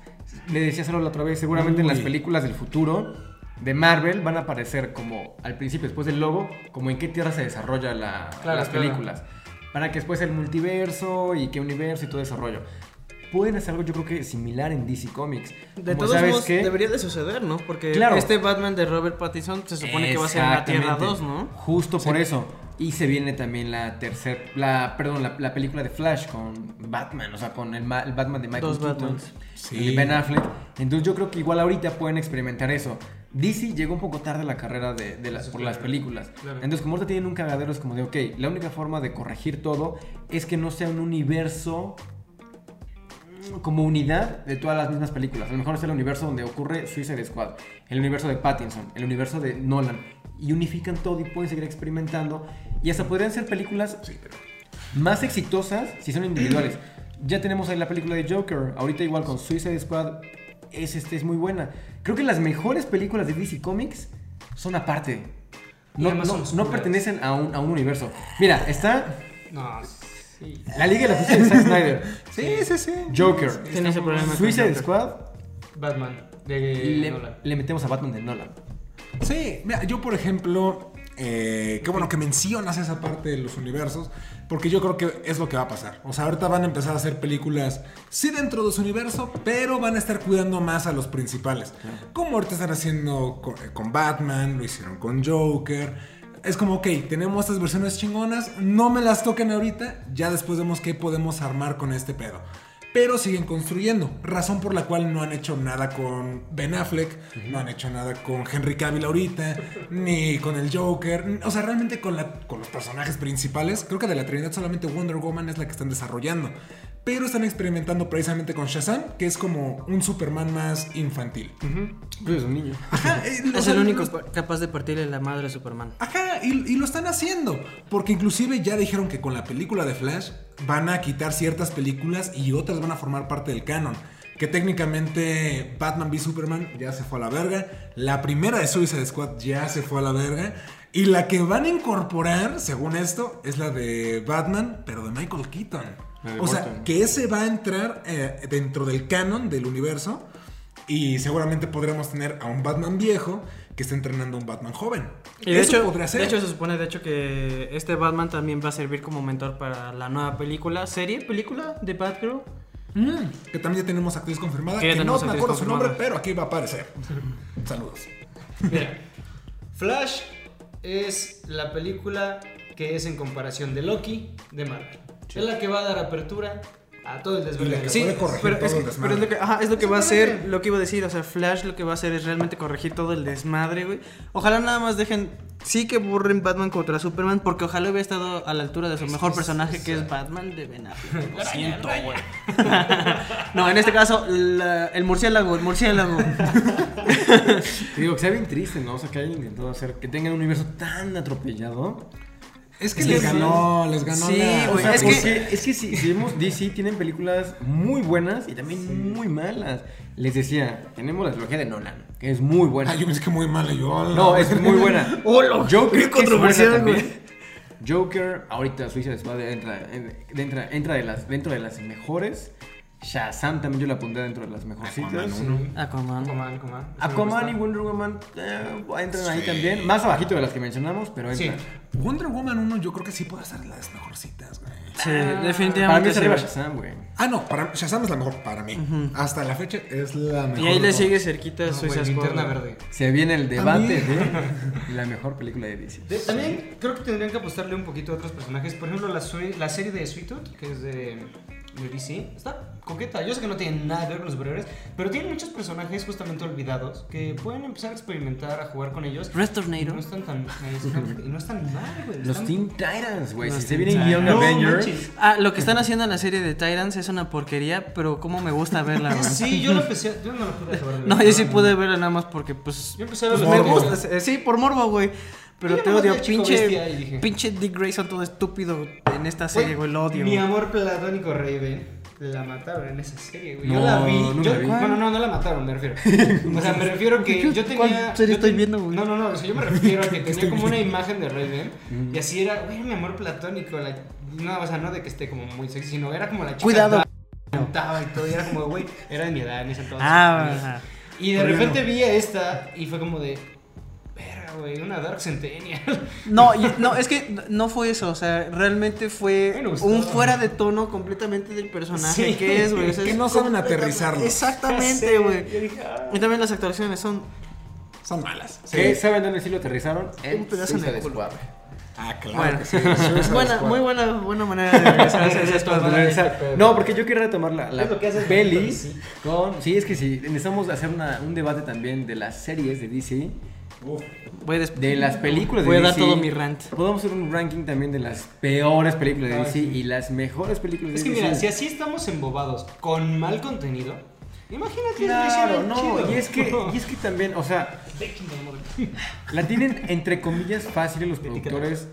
Le decía solo la otra vez, seguramente en las películas del futuro de Marvel van a aparecer como al principio, después del logo, como en qué tierra se desarrolla la- Claro, las claro. películas. Para que después el multiverso y qué universo y todo ese rollo. Pueden hacer algo yo creo que similar en DC Comics. De Como, todos ¿sabes modos, debería de suceder, ¿no? Porque Claro. este Batman de Robert Pattinson se supone que va a ser en la Tierra Exactamente. 2, ¿no? Justo por eso. Y se viene también la tercera, la, perdón, la, la película de Flash con Batman, o sea, con el, ma- el Batman de Michael Dos Keaton. Sí. y Ben Affleck. Entonces yo creo que igual ahorita pueden experimentar eso. DC llegó un poco tarde a la carrera de, de por claro, las películas. claro. Entonces como ahorita tienen un cagadero es como de, ok, la única forma de corregir todo es que no sea un universo como unidad de todas las mismas películas. A lo mejor es el universo donde ocurre Suicide Squad, el universo de Pattinson, el universo de Nolan. Y unifican todo y pueden seguir experimentando. Y hasta podrían ser películas más exitosas si son individuales. Ya tenemos ahí la película de Joker. Ahorita igual con Suicide Squad es, este, es muy buena. Creo que las mejores películas de DC Comics son aparte. No, no- no pertenecen a un, a un universo. Mira, está No, sí. la Liga de la Justicia de Zack Snyder. Sí, sí, sí. Joker. Tiene ese problema. Suicide. Squad. Batman de Le, Nolan. le metemos a Batman de Nolan. Sí, mira, yo por ejemplo, eh, qué bueno que mencionas esa parte de los universos, porque yo creo que es lo que va a pasar. O sea, ahorita van a empezar a hacer películas, sí dentro de su universo, pero van a estar cuidando más a los principales. Como ahorita están haciendo con, eh, con Batman, lo hicieron con Joker. Es como, ok, tenemos estas versiones chingonas, no me las toquen ahorita, ya después vemos qué podemos armar con este pedo. Pero siguen construyendo, razón por la cual no han hecho nada con Ben Affleck, no han hecho nada con Henry Cavill ahorita, ni con el Joker, o sea, realmente con, la- con los personajes principales, creo que de la Trinidad solamente Wonder Woman es la que están desarrollando, pero están experimentando precisamente con Shazam, que es como un Superman más infantil. Pues es un niño. Ajá, eh, Es el único capaz de partirle la madre a Superman. Ajá, y, y lo están haciendo. Porque inclusive ya dijeron que con la película de Flash van a quitar ciertas películas y otras van a formar parte del canon. Que técnicamente Batman v Superman ya se fue a la verga. La primera de Suicide Squad ya se fue a la verga. Y la que van a incorporar, según esto, es la de Batman, pero de Michael Keaton. O sea, que ese va a entrar eh, dentro del canon del universo. Y seguramente podremos tener a un Batman viejo que está entrenando a un Batman joven. Y de Eso hecho, podría ser. de hecho, se supone de hecho que este Batman también va a servir como mentor para la nueva película, serie, película de Batgirl. Mm, que también ya tenemos actriz confirmada. Que no me acuerdo su nombre, pero aquí va a aparecer. Saludos. Mira, Flash es la película que es en comparación de Loki de Marvel. Es la que va a dar apertura a todo el la de puede corregir pero todo es, el que- desmadre. pero es lo que, ajá, es lo que va a hacer, lo que iba a decir, o sea, Flash lo que va a hacer es realmente corregir todo el desmadre, güey. Ojalá nada más dejen, sí que burren Batman contra Superman, porque ojalá hubiera estado a la altura de su mejor personaje, que es Batman de Ben Affleck. Lo siento, güey. no, en este caso, la- el murciélago, el murciélago. Te digo que sea bien triste, ¿no? O sea, que hayan intentado hacer que tengan un universo tan atropellado. Es que Es les que ganó, les ganó Sí, la... O güey, sea, es porque que- es que si, si vemos DC tienen películas muy buenas y también muy malas. Les decía, tenemos la trilogía de Nolan, que es muy buena. Ah, yo pensé que muy mal y yo... hola. No, es muy buena. Hola, Joker controversial, güey. Joker, ahorita Suicide Squad entra, en- entra, entra de las, dentro de las mejores. Shazam también yo la pondré dentro de las mejorcitas. Aquaman Aquaman. Aquaman, Aquaman. Aquaman y Wonder Woman eh, entran ahí Sí. también. Más abajito de las que mencionamos, pero Sí. entran. Wonder Woman 1 yo creo que sí puede ser de las mejorcitas, güey. Sí, Para mí definitivamente es sí, arriba. Shazam, güey. Ah, no, para Shazam es la mejor para mí. Hasta la fecha es la mejor. Y ahí le sigue cerquita No, Squad. Linterna verde. Se viene el debate de la mejor película de DC. De- también creo que tendrían que apostarle un poquito a otros personajes. Por ejemplo, la, la serie de Sweet Tooth, que es de, de DC, está coqueta. Yo sé que no tiene nada que ver con los superhéroes, pero tiene muchos personajes justamente olvidados que pueden empezar a experimentar, a jugar con ellos. Red Tornado. no están tan, y no están mal, güey. Los están- Teen Titans, güey. Si se vienen Young No Avengers. manches. Ah, lo que están haciendo en la serie de Tyrants es una porquería, pero cómo me gusta verla, güey. Sí, yo lo empecé. Yo no lo pude ver. No, yo sí pude verla nada más porque, pues. Yo empecé a ver pues, me gusta. eh, Sí, por morbo, güey. Pero Yo te odio, pinche. Pinche Dick Grayson todo estúpido en esta serie, güey. Lo odio. Mi amor platónico Raven. La mataron en esa serie, güey. yo No, la vi. no yo, la vi. Bueno, no, no la mataron, me refiero. O sea, me refiero que yo tenía. ¿Cuál serie yo estoy ten- viendo, güey? No, no, no. O sea, yo me refiero a que tenía como una imagen de Raven. Y así era, güey, mi amor platónico. La, no, o sea, no de que esté como muy sexy, sino era como la chica. Cuidado. Cantaba y todo. Y era como, güey, era de mi edad en ese entonces. Ah, ajá. Y de Pero repente no. vi a esta y fue como de. Güey, una Dark Centennial. No, y- no, es que no fue eso, o sea, realmente fue gustó. un fuera de tono completamente del personaje Sí. que es, güey. o sea, Que es no saben aterrizarlo. Exactamente, güey. Ah. Y también las actuaciones son Son malas. ¿Qué saben dónde sí lo aterrizaron? Un pedazo en el culo. Squad. Ah, claro Bueno. que sí. Buena, muy buena, buena manera de regresar. No, porque yo quiero retomar la, la peli sí. con... Sí, es que sí, necesitamos hacer una- un debate también de las series de DC, Voy, des- de las películas de voy a dar DC. todo mi rant. Podemos hacer un ranking también de las peores películas de Ah, DC sí. y las mejores películas de Es que DC. mira, si así estamos embobados con mal contenido, imagínate Claro, no, y es que y es que también, o sea, la tienen entre comillas fácil los productores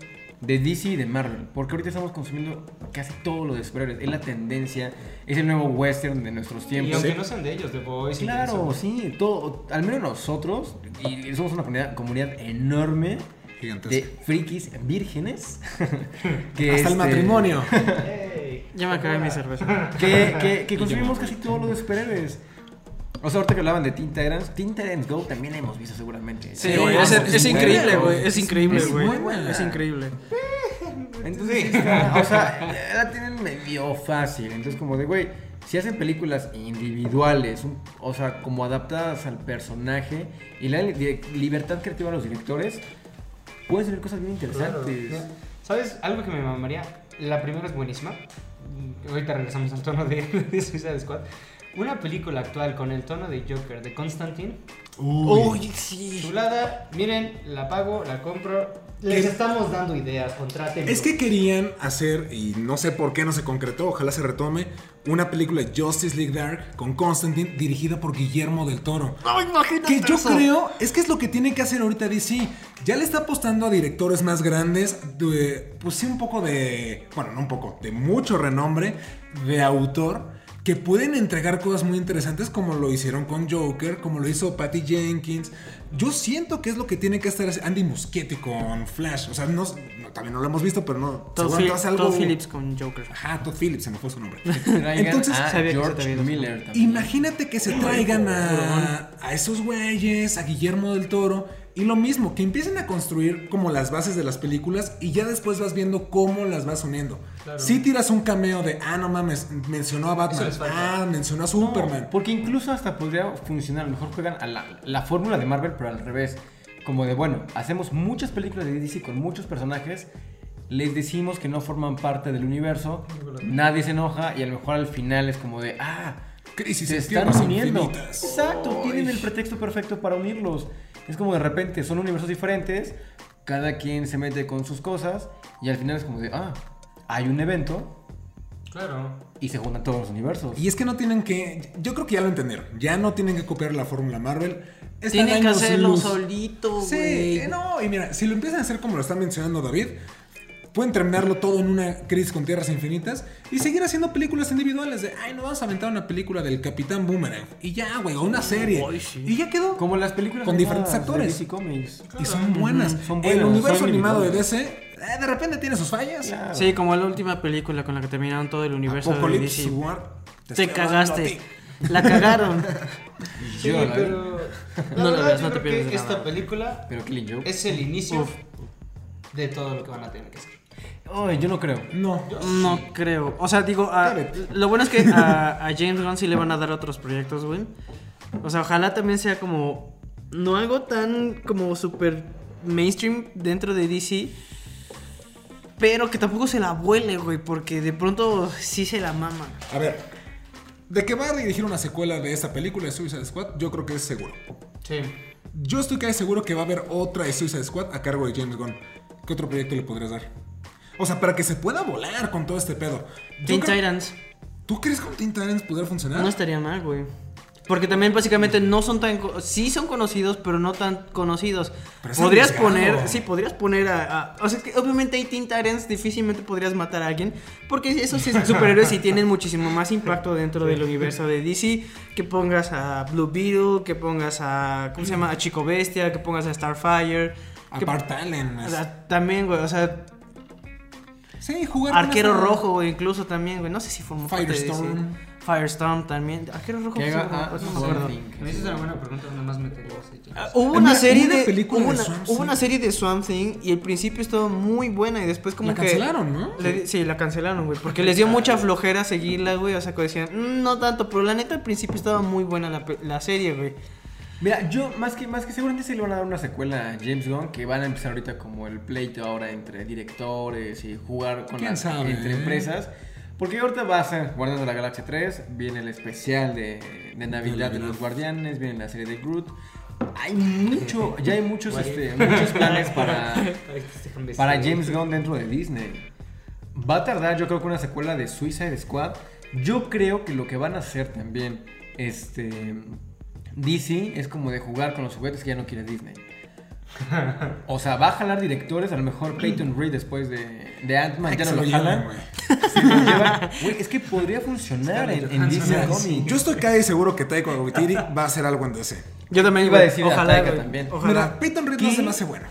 de DC y de Marvel, porque ahorita estamos consumiendo casi todo lo de superhéroes, es la tendencia, es el nuevo western de nuestros Y tiempos. aunque no sean de ellos, de Boys y Claro, sí, todo, al menos nosotros, y somos una comunidad, comunidad enorme Gigantesca. de frikis vírgenes. que Hasta el este, matrimonio. Ya me acabé mi cerveza. Que, que, que consumimos casi todo lo de superhéroes. O sea, ahorita que hablaban de Teen Titans, Teen Titans Go también la hemos visto seguramente. Sí, Sí, güey, es, es es increíble, güey. Es increíble, Es güey. Es increíble. Entonces, sí está- o sea, la tienen medio fácil. Entonces, como de, güey, si hacen películas individuales, un- o sea, como adaptadas al personaje y li- libertad creativa a los directores, pueden salir cosas bien claro. interesantes. ¿Sabes? Algo que me mamaría. La primera es buenísima. Ahorita regresamos al tono de, de Suicide Squad. Una película actual con el tono de Joker, de Constantine. Uy. sí. Chulada, miren, la pago, la compro. Les ¿Qué? estamos dando ideas, contraten. Es que querían hacer, y no sé por qué no se concretó, ojalá se retome, una película de Justice League Dark con Constantine dirigida por Guillermo del Toro. No, imagínate Que yo eso. creo, es que es lo que tiene que hacer ahorita DC. Ya le está apostando a directores más grandes, de, pues sí, un poco de, bueno, no un poco, de mucho renombre, de autor, que pueden entregar cosas muy interesantes como lo hicieron con Joker, como lo hizo Patty Jenkins. Yo siento que es lo que tiene que estar Andy Muschietti con Flash. O sea, no, no, también no lo hemos visto, pero no. Todd, Phil- hace algo. Todd Phillips con Joker. Ajá, Todd Phillips, se me fue su nombre. Entonces, a sabía que se te George. Miller también. Imagínate que se traigan a, a esos güeyes, a Guillermo del Toro, y lo mismo, que empiecen a construir como las bases de las películas y ya después vas viendo cómo las vas uniendo. Claro. Si tiras un cameo de, ah, no mames, mencionó a Batman, ah, mencionó a No, Superman. porque incluso hasta podría funcionar. A lo mejor juegan a la, la fórmula de Marvel, pero al revés. Como de, bueno, hacemos muchas películas de DC con muchos personajes les decimos que no forman parte del universo, nadie se enoja y a lo mejor al final es como de, ah, Crisis se están uniendo. infinitas. Exacto, tienen el pretexto perfecto para unirlos. Es como de repente son universos diferentes, cada quien se mete con sus cosas y al final es como de, ah, hay un evento Claro. y se juntan todos los universos. Y es que no tienen que. Yo creo que ya lo entendieron. Ya no tienen que copiar la fórmula Marvel. Tienen que hacerlo luz. solito, Sí, eh, no, y mira, si lo empiezan a hacer como lo está mencionando David, pueden terminarlo todo en una crisis con tierras infinitas y seguir haciendo películas individuales de, ay, no vamos a aventar una película del Capitán Boomerang. Y ya, güey, o una serie. Sí. Y ya quedó. Como las películas Con diferentes de actores. DC Comics. Y son buenas. Son El universo son animado de. DC, eh, de repente tiene sus fallas. Claro. Sí, como la última película con la que terminaron todo el universo de Apocalypse DC. War. Te cagaste. La cagaron. Sí, Yo pero. La No verdad, yo no te creo que esta película Pero es el inicio Uf. de todo lo que van a tener que hacer. Ay, yo no creo. No. No creo. O sea, digo, a- lo bueno es que a, a James Gunn sí le van a dar otros proyectos, güey. O sea, ojalá también sea como. No algo tan como súper mainstream dentro de DC. Pero que tampoco se la vuele, güey. Porque de pronto sí se la mama. A ver, de que va a dirigir una secuela de esta película de Suicide Squad, yo creo que es seguro. Sí. Yo estoy casi seguro que va a haber otra de Suicide Squad a cargo de James Gunn. ¿Qué otro proyecto le podrías dar? O sea, para que se pueda volar con todo este pedo. Teen Titans. ¿Tú crees que con Teen Titans podría funcionar? No estaría mal, güey. Porque también básicamente no son tan... Sí son conocidos, pero no tan conocidos. Podrías poner... Sí, podrías poner a... a- o sea, que obviamente hay Teen Titans, difícilmente podrías matar a alguien. Porque esos sí- superhéroes sí tienen muchísimo más impacto dentro del universo de DC. Que pongas a Blue Beetle, que pongas a... ¿Cómo se llama? A Chico Bestia, que pongas a Starfire. A que- Bart Allen. o sea, también, güey, o sea, sí, jugar Arquero Rojo, güey, incluso también, güey. No sé si parte de Firestorm. DC. Firestorm también. Arquero Rojo. Que sí, a no me acuerdo. Me una buena pregunta, nada más ese James. Ah, Hubo una serie una de película hubo de una, Swamp hubo Thing. una serie de Swamp Thing y al principio estuvo muy buena y después como La que cancelaron, ¿no? le sí, la cancelaron, güey, porque les dio mucha flojera seguirla, güey, o sea, que decían, "Mm, no tanto, pero la neta al principio estaba muy buena la, la serie, güey. Mira, yo más que más que seguramente se le van a dar una secuela a James Gunn que van a empezar ahorita como el pleito ahora entre directores y jugar con ¿Quién las entre eh? Porque ahorita va a ser Guardianes de la Galaxia 3, viene el especial de, de Navidad de los Guardianes, viene la serie de Groot. Hay mucho, ya hay muchos, este, muchos planes para, para James Gunn dentro de Disney. Va a tardar, yo creo que una secuela de Suicide Squad. Yo creo que lo que van a hacer también, este, DC es como de jugar con los juguetes que ya no quiere Disney. O sea, va a jalar directores, a lo mejor Peyton Reed después de, de Ant-Man ya no se lo jalan. güey. Se lo llevan. Güey, es que podría funcionar en, en DC Comics. Yo estoy casi seguro que Taika Waititi va a hacer algo en DC. Yo también Iba a decir a ojalá, Taika también. Ojalá. Mira, Peyton Reed no se me hace bueno.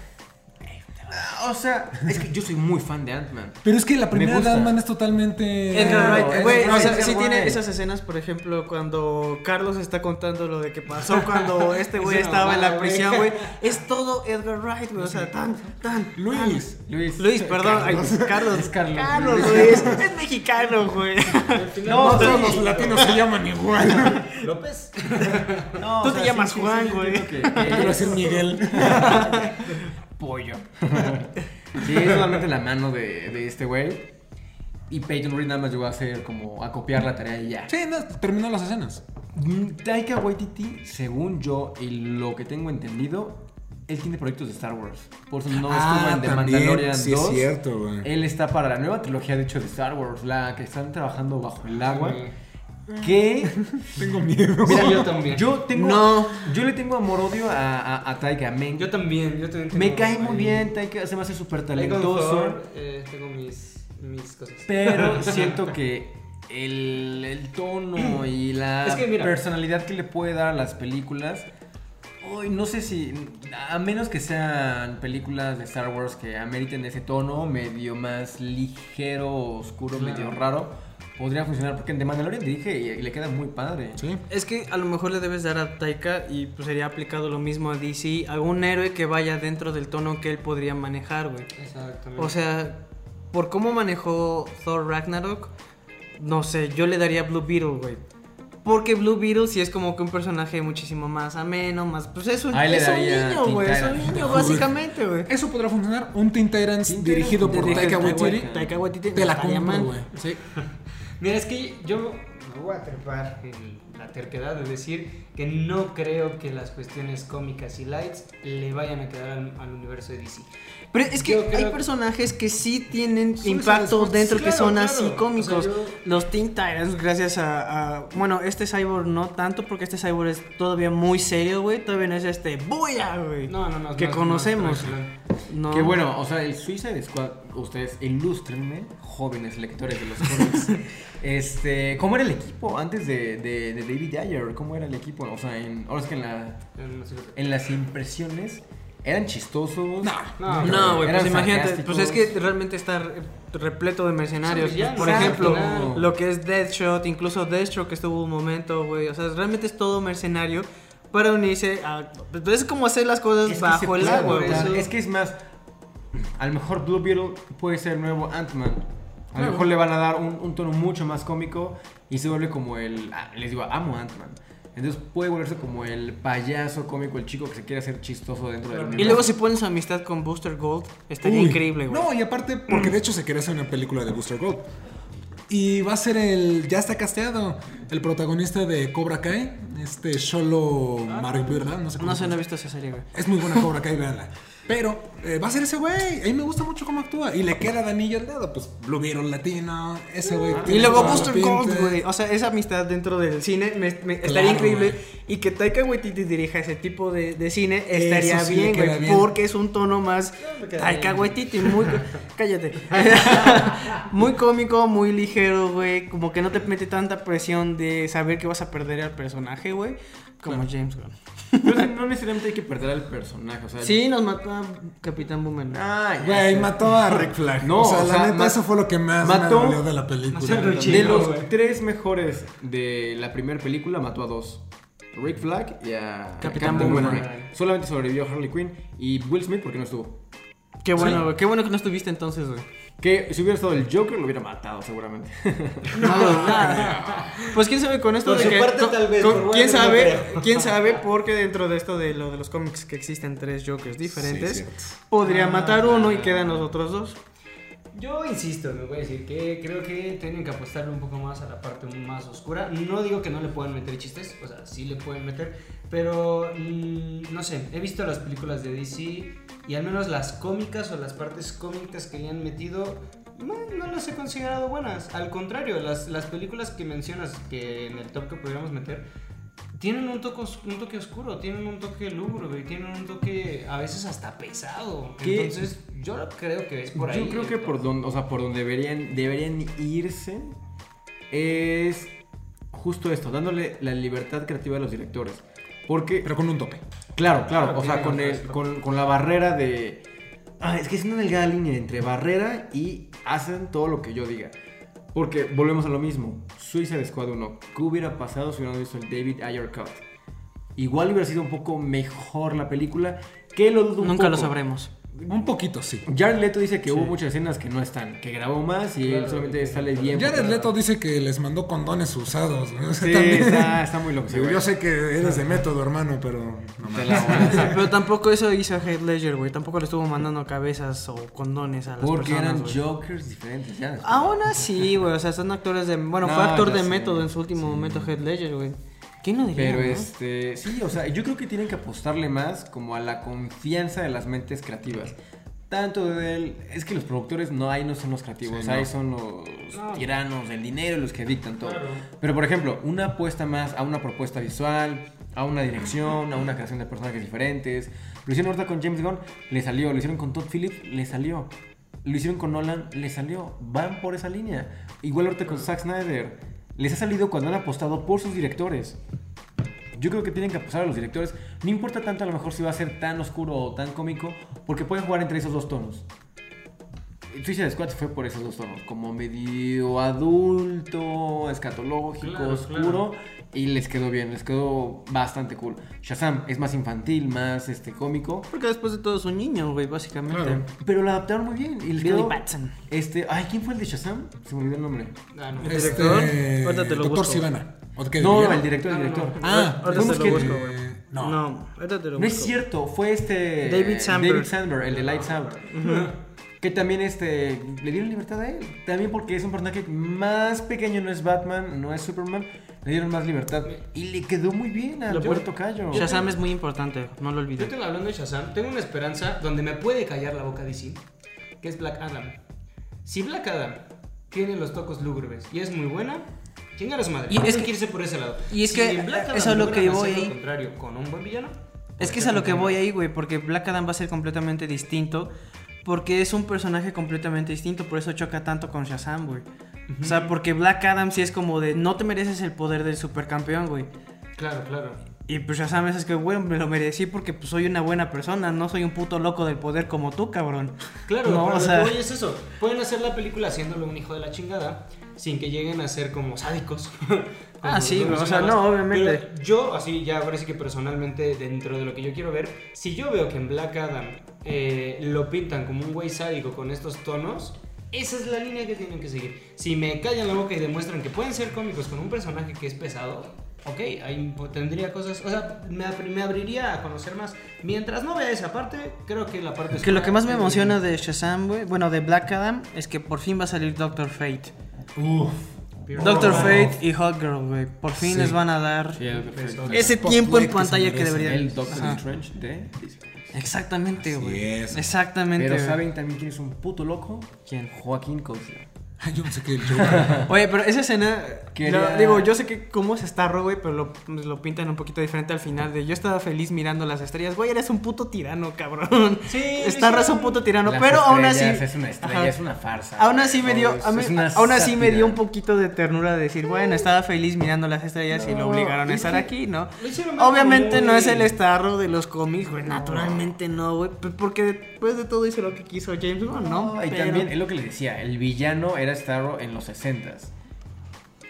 O sea, es que yo soy muy fan de Ant-Man. Pero es que la primera de. Ant-Man es totalmente. Edgar Claro, Wright, es güey, o sea, sí tiene esas escenas, por ejemplo, cuando Carlos está contando lo de que pasó cuando este güey estaba en la prisión, güey. Es todo Edgar Wright, güey, o sea, tan, tan. Luis. Luis. Luis, perdón, ay, Carlos. Es Carlos. Carlos, güey, es, es mexicano, güey. No, todos los latinos se llaman igual. López. No, Tú o te llamas Juan, yo güey. que- Quiero decir Miguel. pollo. sí, es solamente la mano de, de este güey. Y Peyton Reed nada más llegó a hacer como a copiar la tarea y ya. Sí, no, terminó las escenas. Mm, Taika Waititi, según yo y lo que tengo entendido, él tiene proyectos de Star Wars. Por eso no estuvo en The Mandalorian Ah, sí 2. es cierto, güey. Él está para la nueva trilogía, de hecho, de Star Wars, la que están trabajando bajo el agua. Sí. Que Tengo miedo. Mira, yo también. Yo tengo. No. Yo le tengo amor odio a, a, a Taika. Me, Yo también, yo también. me cae muy bien. Taika se me hace súper talentoso. Thor, eh, tengo mis, mis cosas. Pero siento que el, el tono y la Es que mira. personalidad que le puede dar a las películas. Hoy no sé si. A menos que sean películas de Star Wars que ameriten ese tono medio más ligero, oscuro, Claro. medio raro. Podría funcionar porque en The Mandalorian dirige y, y le queda muy padre. Sí. Es que a lo mejor le debes dar a Taika y pues sería aplicado lo mismo a DC, algún héroe que vaya dentro del tono que él podría manejar, güey. Exactamente. O sea, por cómo manejó Thor Ragnarok, no sé, yo le daría Blue Beetle, güey. Porque Blue Beetle sí es como que un personaje muchísimo más ameno, más. Pues es un, es un niño, güey. Es un niño, básicamente, güey. Eso podrá funcionar. Un Teen Titans dirigido por Taika Waititi. Taika Waititi, Te la compro, güey. Sí. Mira, es que yo me voy a trepar en la terquedad de decir que no creo que las cuestiones cómicas y lights le vayan a quedar al, al universo de DC. Pero es que Yo hay personajes que sí tienen Suicide impacto Squad, dentro que claro, son claro. así cómicos. O sea, yo- Los Teen Titans, gracias a, a- Bueno, este Cyborg no tanto, porque este Cyborg es todavía muy serio, güey. Todavía no es este. ¡Buya, güey! No, no, no. Que más- conocemos. más. No. Que bueno, o sea, el Suicide Squad, ustedes ilústrenme, jóvenes lectores de los cómics. este, ¿cómo era el equipo antes de, de, de David Ayer? ¿Cómo era el equipo? O sea, en, ahora es que en, la, en las impresiones eran chistosos. No. No, No, güey, pues imagínate, pues es que realmente está re- repleto de mercenarios. Villanos, Por exacto. ejemplo, lo que es Deathshot, incluso Deathstroke que estuvo un momento, güey. O sea, realmente es todo mercenario para unirse a... Pues es como hacer las cosas Es bajo el agua. Es que es más, a lo mejor Blue Beetle puede ser el nuevo Ant-Man. A lo mejor le van a dar un, un tono mucho más cómico y se vuelve como el... ah, les digo, amo Ant-Man. Entonces puede volverse como el payaso cómico, el chico que se quiere hacer chistoso dentro del Y universo. luego si ponen su amistad con Booster Gold, estaría Uy. increíble, güey. No, y aparte, porque de hecho se quería hacer una película de Booster Gold. Y va a ser el. Ya está casteado. El protagonista de Cobra Kai. Este Sholo ¿verdad? No sé cómo No se sé, no he visto esa serie, güey. Es muy buena Cobra Kai, véanla. Pero eh, va a ser ese güey. A mí me gusta mucho cómo actúa. Y le queda de anillo al dedo. Pues Blue Beetle latino. Ese güey. Y tiene luego pinta. Gold, güey. O sea, esa amistad dentro del cine me, me- estaría increíble. Y que Taika Waititi dirija ese tipo de, de cine estaría sí bien, güey. Porque es un tono más Taika bien. Waititi, muy... Cállate. muy cómico, muy ligero, güey. Como que no te mete tanta presión de saber que vas a perder al personaje, güey. Como James Gunn. Pero no necesariamente hay que perder al personaje. O sea, Sí, nos mató a Capitán Boomerang. Ah, Güey, sé. mató a Rick Flag. No, o sea, o la sea, neta, eso fue lo que más mató- me dolió de la película. De Chido, los güey. tres mejores de la primera película, mató a dos. Rick Flag y a Capitán Boomerang. Boomerang. Solamente sobrevivió Harley Quinn y Will Smith porque no estuvo. Qué bueno, Sí. güey. Qué bueno que no estuviste entonces, güey. Que si hubiera estado el Joker lo hubiera matado seguramente. Pues quién sabe con esto Por de su que parte, con- tal vez, con- por quién no sabe, quién sabe porque dentro de esto de lo de los cómics que existen tres Jokers diferentes, Sí, podría Ah, matar uno y quedan los otros dos. Yo insisto, me voy a decir que creo que tienen que apostarle un poco más a la parte más oscura. No digo que no le puedan meter chistes, o sea, sí le pueden meter, pero mm, no sé, he visto las películas de DC y al menos las cómicas o las partes cómicas que le han metido, no, no las he considerado buenas. Al contrario, las, las películas que mencionas que en el top que pudiéramos meter, tienen un toque, os- un toque oscuro, tienen un toque lúgubre, tienen un toque a veces hasta pesado. ¿Qué? Entonces, yo creo que es por ahí. Yo creo que por donde, o sea, por donde deberían, deberían irse es justo esto, dándole la libertad creativa a los directores. Porque, Pero con un tope. claro, claro, Claro, o sea, con, el, con, con la barrera de... Ah, es que es una delgada línea entre barrera y hacen todo lo que yo diga. Porque volvemos a lo mismo. Suicide Squad 1. ¿Qué hubiera pasado si hubieran visto el David Ayer Cut? Igual hubiera sido un poco mejor la película. Que lo dudo un Nunca lo poco. sabremos. Un poquito, sí. Jared Leto dice que hubo muchas escenas que no están, que grabó más y él solamente sale bien. Jared porque- Leto dice que les mandó condones usados. ¿no? Sí, está, está muy loco. yo sé que eres de método, hermano, pero no Pero tampoco eso hizo Heath Ledger, güey. Tampoco le estuvo mandando cabezas o condones a las Porque personas, eran güey. Jokers diferentes. Ya. Aún así, güey. O sea, son actores de. Bueno, No, fue actor de sé, método en su último sí. momento, Heath Ledger, güey. ¿Quién lo diría? Pero no? este, sí, o sea, yo creo que tienen que apostarle más como a la confianza de las mentes creativas. Tanto de él, es que los productores no ahí no son los creativos, Sí, ahí son los No. tiranos del dinero los que dictan todo. Claro. Pero por ejemplo, una apuesta más a una propuesta visual, a una dirección, a una creación de personajes diferentes. Lo hicieron ahorita con James Gunn, le salió. Lo hicieron con Todd Phillips, le salió. Lo hicieron con Nolan, le salió. Van por esa línea. Igual ahorita con Zack Snyder. Les ha salido cuando han apostado por sus directores. Yo creo que tienen que apostar a los directores. No importa tanto a lo mejor si va a ser tan oscuro o tan cómico, porque pueden jugar entre esos dos tonos. Suicide Squad fue por esos dos tonos, como medio adulto, escatológico, Claro, oscuro, y les quedó bien, les quedó bastante cool. Shazam es más infantil, más este cómico, Porque después de todo es un niño, güey, básicamente. Claro. pero lo adaptaron muy bien y les Billy quedó Batson. este, ay, ¿quién fue el de Shazam? Se me olvidó el nombre. Ah, no. ¿El Este, director? Ahorita te lo Doctor busco. Sivana. ¿O qué, No, el director, el director. no. Ah, Ahorita te lo que- busco, güey. no. No, ahorita te lo No es cierto, fue este. David Sandberg. David Sandberg, el de Lights Out. Que también este, le dieron libertad a él. También porque es un personaje más pequeño, no es Batman, no es Superman. Le dieron más libertad. Y le quedó muy bien pobre puedo- tocayo. Shazam es muy importante, no lo Yo olvides. tengo hablando de Shazam, tengo una esperanza donde me puede callar la boca DC, que es Black Adam. Si Black Adam tiene los tocos lúgubres y es muy buena, chingar a su madre. Y es que- irse por ese lado. y es Si que Black Adam eso es lo que voy ahí. Lo contrario, con un buen villano. Es que es a lo que voy ahí, güey, porque Black Adam va a ser completamente distinto. Porque es un personaje completamente distinto, por eso choca tanto con Shazam, güey. O sea, porque Black Adam sí es como de no te mereces el poder del supercampeón, güey. Claro, claro. Y pues Shazam es que, güey, me lo merecí porque pues, soy una buena persona, no soy un puto loco del poder como tú, cabrón. Claro, no, pero o sea, voy es eso. Pueden hacer la película haciéndolo un hijo de la chingada sin que lleguen a ser como sádicos. Ah, sí, o sea, no, obviamente. Pero yo, así ya sí que personalmente, dentro de lo que yo quiero ver, si yo veo que en Black Adam eh, lo pintan como un güey sádico con estos tonos, esa es la línea que tienen que seguir. Si me callan la boca y demuestran que pueden ser cómicos con un personaje que es pesado, ok, ahí tendría cosas, o sea, me, me abriría a conocer más. Mientras no vea esa parte, creo que la parte... que lo que más me emociona de Shazam, güey, bueno, de Black Adam, es que por fin va a salir Doctor Fate. Uf. Doctor Oh. Fate y Hot Girl, güey. Por fin Sí. les van a dar Sí, perfecto. ese tiempo en que pantalla que merece. deberían. El Doctor. Strange de. Exactamente, güey. Exactamente. Pero. ¿saben también quién es un puto loco? ¿Quién? Joaquín Cosio. Yo no sé qué el Joker. Oye, pero esa escena. Quería- lo- digo, yo sé que cómo es Starro, güey, pero lo, lo pintan un poquito diferente al final. De yo estaba feliz mirando las estrellas. Güey, eres un puto tirano, cabrón. Sí, Starro es un puto tirano, Las pero aún así. Es una estrella, Ajá. es una farsa. Aún así me dio, a mí- aún así me dio un poquito de ternura de decir, bueno, estaba feliz mirando las estrellas y lo obligaron a es estar que aquí, ¿no? lo hicieron ver Obviamente no es el Starro de los cómics, güey, naturalmente no, güey, pues porque después de todo hizo lo que quiso James ¿no? No, y Pero- también es lo que le decía, el villano era Starro en los 60s.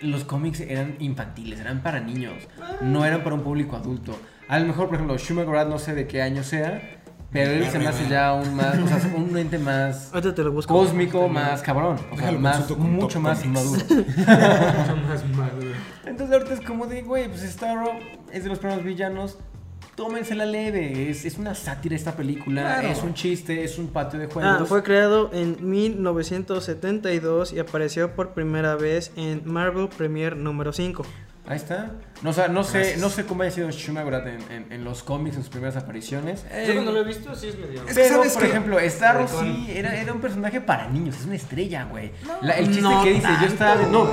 Los cómics eran infantiles, eran para niños, no eran para un público adulto. A lo mejor, por ejemplo, Schumacher no sé de qué año sea, pero él se me hace ya un más, o sea, un ente más Ahorita te lo busco. cósmico, más cabrón, o sea, más, mucho más inmaduro. Mucho más maduro. Entonces ahorita es como de, güey, pues Starro es de los primeros villanos. Tómensela leve, es, es una sátira esta película, Claro. es un chiste, es un patio de juegos. Ah, fue creado en 1972 y apareció por primera vez en Marvel Premier número 5. Ahí está. No, o sea, no sé, no sé cómo haya sido Schumacher en, en, en los cómics, en sus primeras apariciones. Yo cuando lo he visto, sí es medio. Pero, por que- ejemplo, Starro sí era, era un personaje para niños, es una estrella, güey. La- el chiste no que dice, yo estaba... No.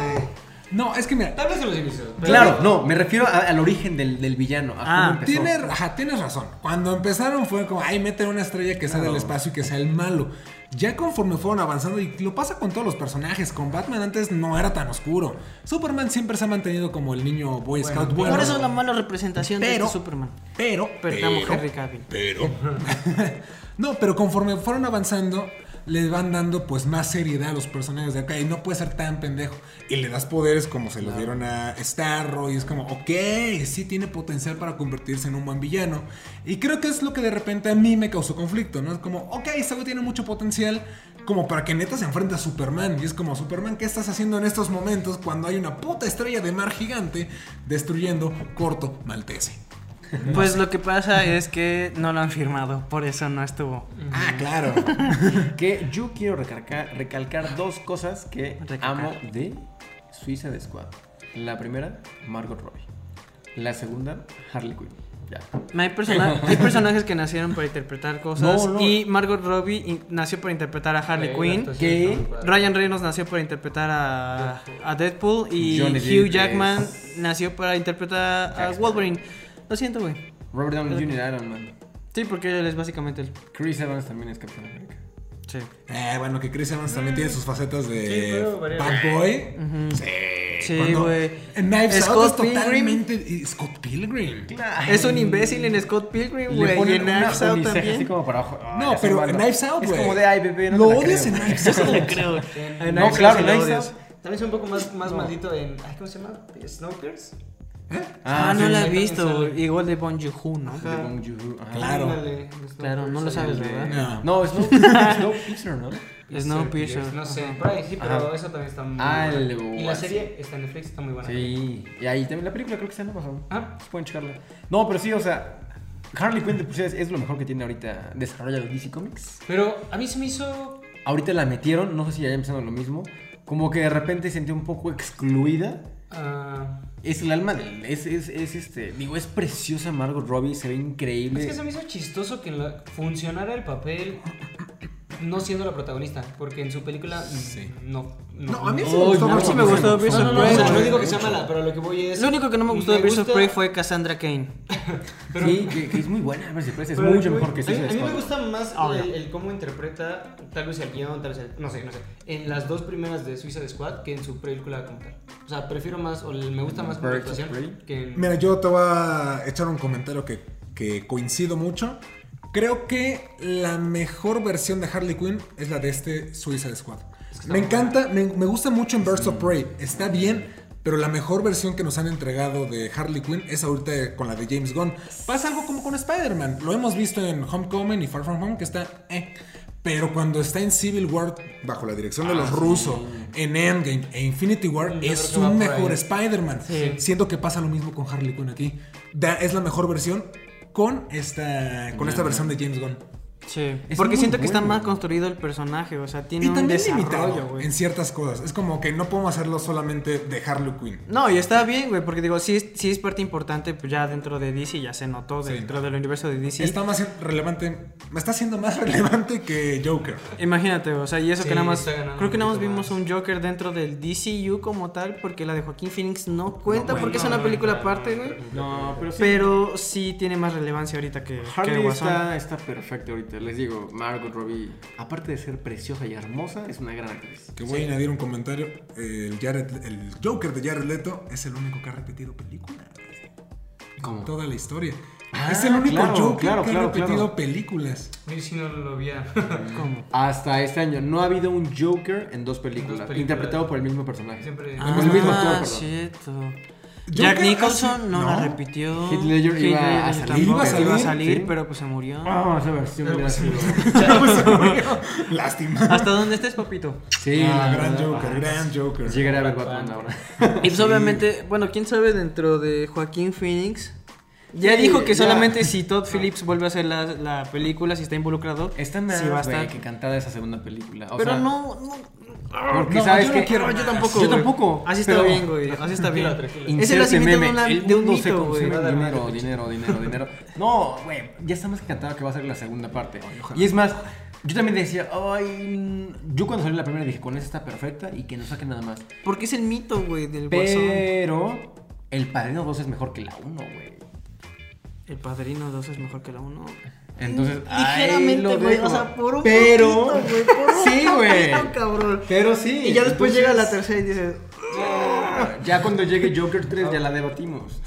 No, es que mira, Tal vez en los inicios. pero- claro, no, me refiero a- al origen del, del villano, a Ah, cómo empezó. Tiene, ajá, tienes razón. Cuando empezaron fue como, ay, mete una estrella que sea del espacio y que sea el malo. Ya conforme fueron avanzando, y lo pasa con todos los personajes, con Batman antes no era tan oscuro. Superman siempre se ha mantenido como el niño Boy Scout bueno. Por eso es la mala representación de Pero- este Superman. Pero, Pero te amo, Henry Cavill. Pero. no, pero conforme fueron avanzando, le van dando pues más seriedad a los personajes de acá. Y no puede ser tan pendejo. Y le das poderes como se los dieron a Starro. Y es como, ok, sí tiene potencial para convertirse en un buen villano. Y creo que es lo que de repente a mí me causó conflicto, ¿no? Es como, ok, güey tiene mucho potencial. Como para que neta se enfrente a Superman. Y es como, Superman, ¿qué estás haciendo en estos momentos cuando hay una puta estrella de mar gigante destruyendo Corto Maltese? Pues lo que pasa es que no lo han firmado, por eso no estuvo. Ah, claro. Que yo quiero recalcar, recalcar dos cosas que Recalcar. amo de Suiza de Squad. La primera, Margot Robbie. La segunda, Harley Quinn. Ya. Hay, persona- hay personajes que nacieron para interpretar cosas No, no. y Margot Robbie nació para interpretar a Harley Quinn. Ryan Reynolds nació para interpretar a, a Deadpool y Johnny Hugh Jackman es- nació para interpretar a Wolverine. Lo siento, güey. Robert Downey Jr. Iron Man. Sí, porque él es básicamente el... Chris Evans también es Capitán América. Sí. Eh, bueno, que Chris Evans también tiene sus facetas Sí, de pero bad boy. Sí, Sí, güey. En Knives Out Scott es Pilgrim. totalmente... Scott Pilgrim. Es un imbécil en Scott Pilgrim, güey. Y en Knives Out también. así como para abajo. Ay, No, pero en. Knives Out, güey. Es como de, ay, bebé, no Lo te la odias creo. en Knives Yo Out. le creo. No, claro, Out Knives. Out. También es un poco más, más maldito en. ay, ¿Cómo se llama? ¿Snowpiercer? Ah, no sí, la he visto. Igual de Bon ¿no? De Bong Joon-ho, ajá. Claro. Claro, no lo sabes. ¿verdad? No. No, Snow, Snowpiercer, ¿no? Snowpiercer. No sé, por ahí sí, pero Ajá. eso también está muy Ah, buena. el Y la serie está en Netflix, está muy buena. Sí, y ahí también la película creo que está en Amazon. Ah, Pueden checarla. No, pero sí, o sea, Harley Quinn pues, es, es lo mejor que tiene ahorita desarrollado DC Comics. pero a mí se me hizo Ahorita la metieron, no sé si ya empezando lo mismo, como que de repente sentí un poco excluida. ah, Es el alma del. Es, es, es este. Digo, es preciosa Margot Robbie, se ve increíble. Es que se me hizo chistoso que funcionara el papel no siendo la protagonista, porque en su película mm, no, no. No, a mí sí Oh, me gustó no, A mí sí me gustó No, Birds no, of no, Prey. o sea, no güey. digo que sea mala, pero lo que voy es. Lo único que no me gustó de Birds of Prey fue Cassandra Kane. pero- sí, que, que es muy buena, Birds of Prey, es pero mucho mejor que a mí, Suicide a mí me gusta más Ah, el, el cómo interpreta, tal vez el guion, tal vez el. No sé, no sé. En las dos primeras de Suicide Squad que en su película como tal. O sea, prefiero más, o me gusta más Birds of actuación que en. Mira, yo te voy a echar un comentario que, que coincido mucho. Creo que la mejor versión de Harley Quinn es la de este Suicide Squad. Me encanta, me, me gusta mucho en Birds of Prey. Está bien, pero la mejor versión que nos han entregado de Harley Quinn es ahorita con la de James Gunn. Pasa algo como con Spider-Man. Lo hemos visto en Homecoming y Far From Home, que está... Eh. Pero cuando está en Civil War, bajo la dirección de los rusos, en Endgame e Infinity War, Yo es que un mejor. Spider-Man. Sí. Siento que pasa lo mismo con Harley Quinn aquí. Da- es la mejor versión con esta, con esta versión de James Gunn. Sí. Es Porque siento que está más construido el personaje, o sea, tiene Y un también desarrollo, limitado güey. en ciertas cosas. Es como que no podemos hacerlo solamente de Harley Quinn. No, y está bien, güey, porque digo, sí es, sí es parte importante, pues ya dentro de DC ya se notó, Sí. dentro del universo de DC. Está más relevante, me está siendo más relevante que Joker. Imagínate, o sea, y eso Sí, que nada más. Creo que nada más vimos más. un Joker dentro del DCU como tal, porque la de Joaquín Phoenix no cuenta No porque es una no, película no, aparte, no, güey. No, pero sí. Pero sí tiene más relevancia ahorita que, Harley está, está perfecta ahorita. Les digo, Margot Robbie, aparte de ser preciosa y hermosa, es una gran actriz. Que voy a añadir un comentario. El, Jared- el Joker de Jared Leto es el único que ha repetido película. ¿Cómo? Toda la historia. Ah, es el único claro, Joker claro, que claro, ha repetido claro. películas. Yo sí no lo vi. ¿Cómo? Hasta este año no ha habido un Joker en dos películas, películas. interpretado por el mismo personaje. Siempre. Ah, el mismo actor, perdón. cierto. Jack Nicholson no, no. la repitió. Heath Ledger iba a salir, iba a salir, iba a salir, sí. pero pues se murió. Ah, esa versión Pero hubiera pues, sido. Lástima. Hasta donde estés, papito. Sí, Ah, la gran verdad. Joker, gran Joker. Llegaré a ver Batman ahora. Y pues obviamente, bueno, quién sabe dentro de Joaquín Phoenix. Ya Sí, dijo que ya. solamente si Todd Phillips vuelve a hacer la, la película, si está involucrado, Está más sí va a güey, estar. que cantada esa segunda película. O Pero sea, no, no. Porque No, sabes yo no que quiero yo tampoco. Yo tampoco, Así está pero- bien, güey. Así está bien. Es el Inserte nacimiento meme. de, una- el de un mito, güey. Nada, dinero, nada. dinero, dinero, dinero. No, güey, ya está más que cantado que va a ser la segunda parte. Y es más, yo también decía, ay, yo cuando salió la primera dije, con esta está perfecta y que no saquen nada más. Porque es el mito, güey, del guasón. Pero el Padrino 2 es mejor que la 1, güey. El Padrino 2 es mejor que la 1. Entonces, Ligeramente, güey. O sea, por un Pero, poquito, güey. Por un sí, güey. poquito, cabrón. Pero sí. Y ya después entonces, llega la tercera y dices. Ya cuando llegue Joker 3 ya la debatimos.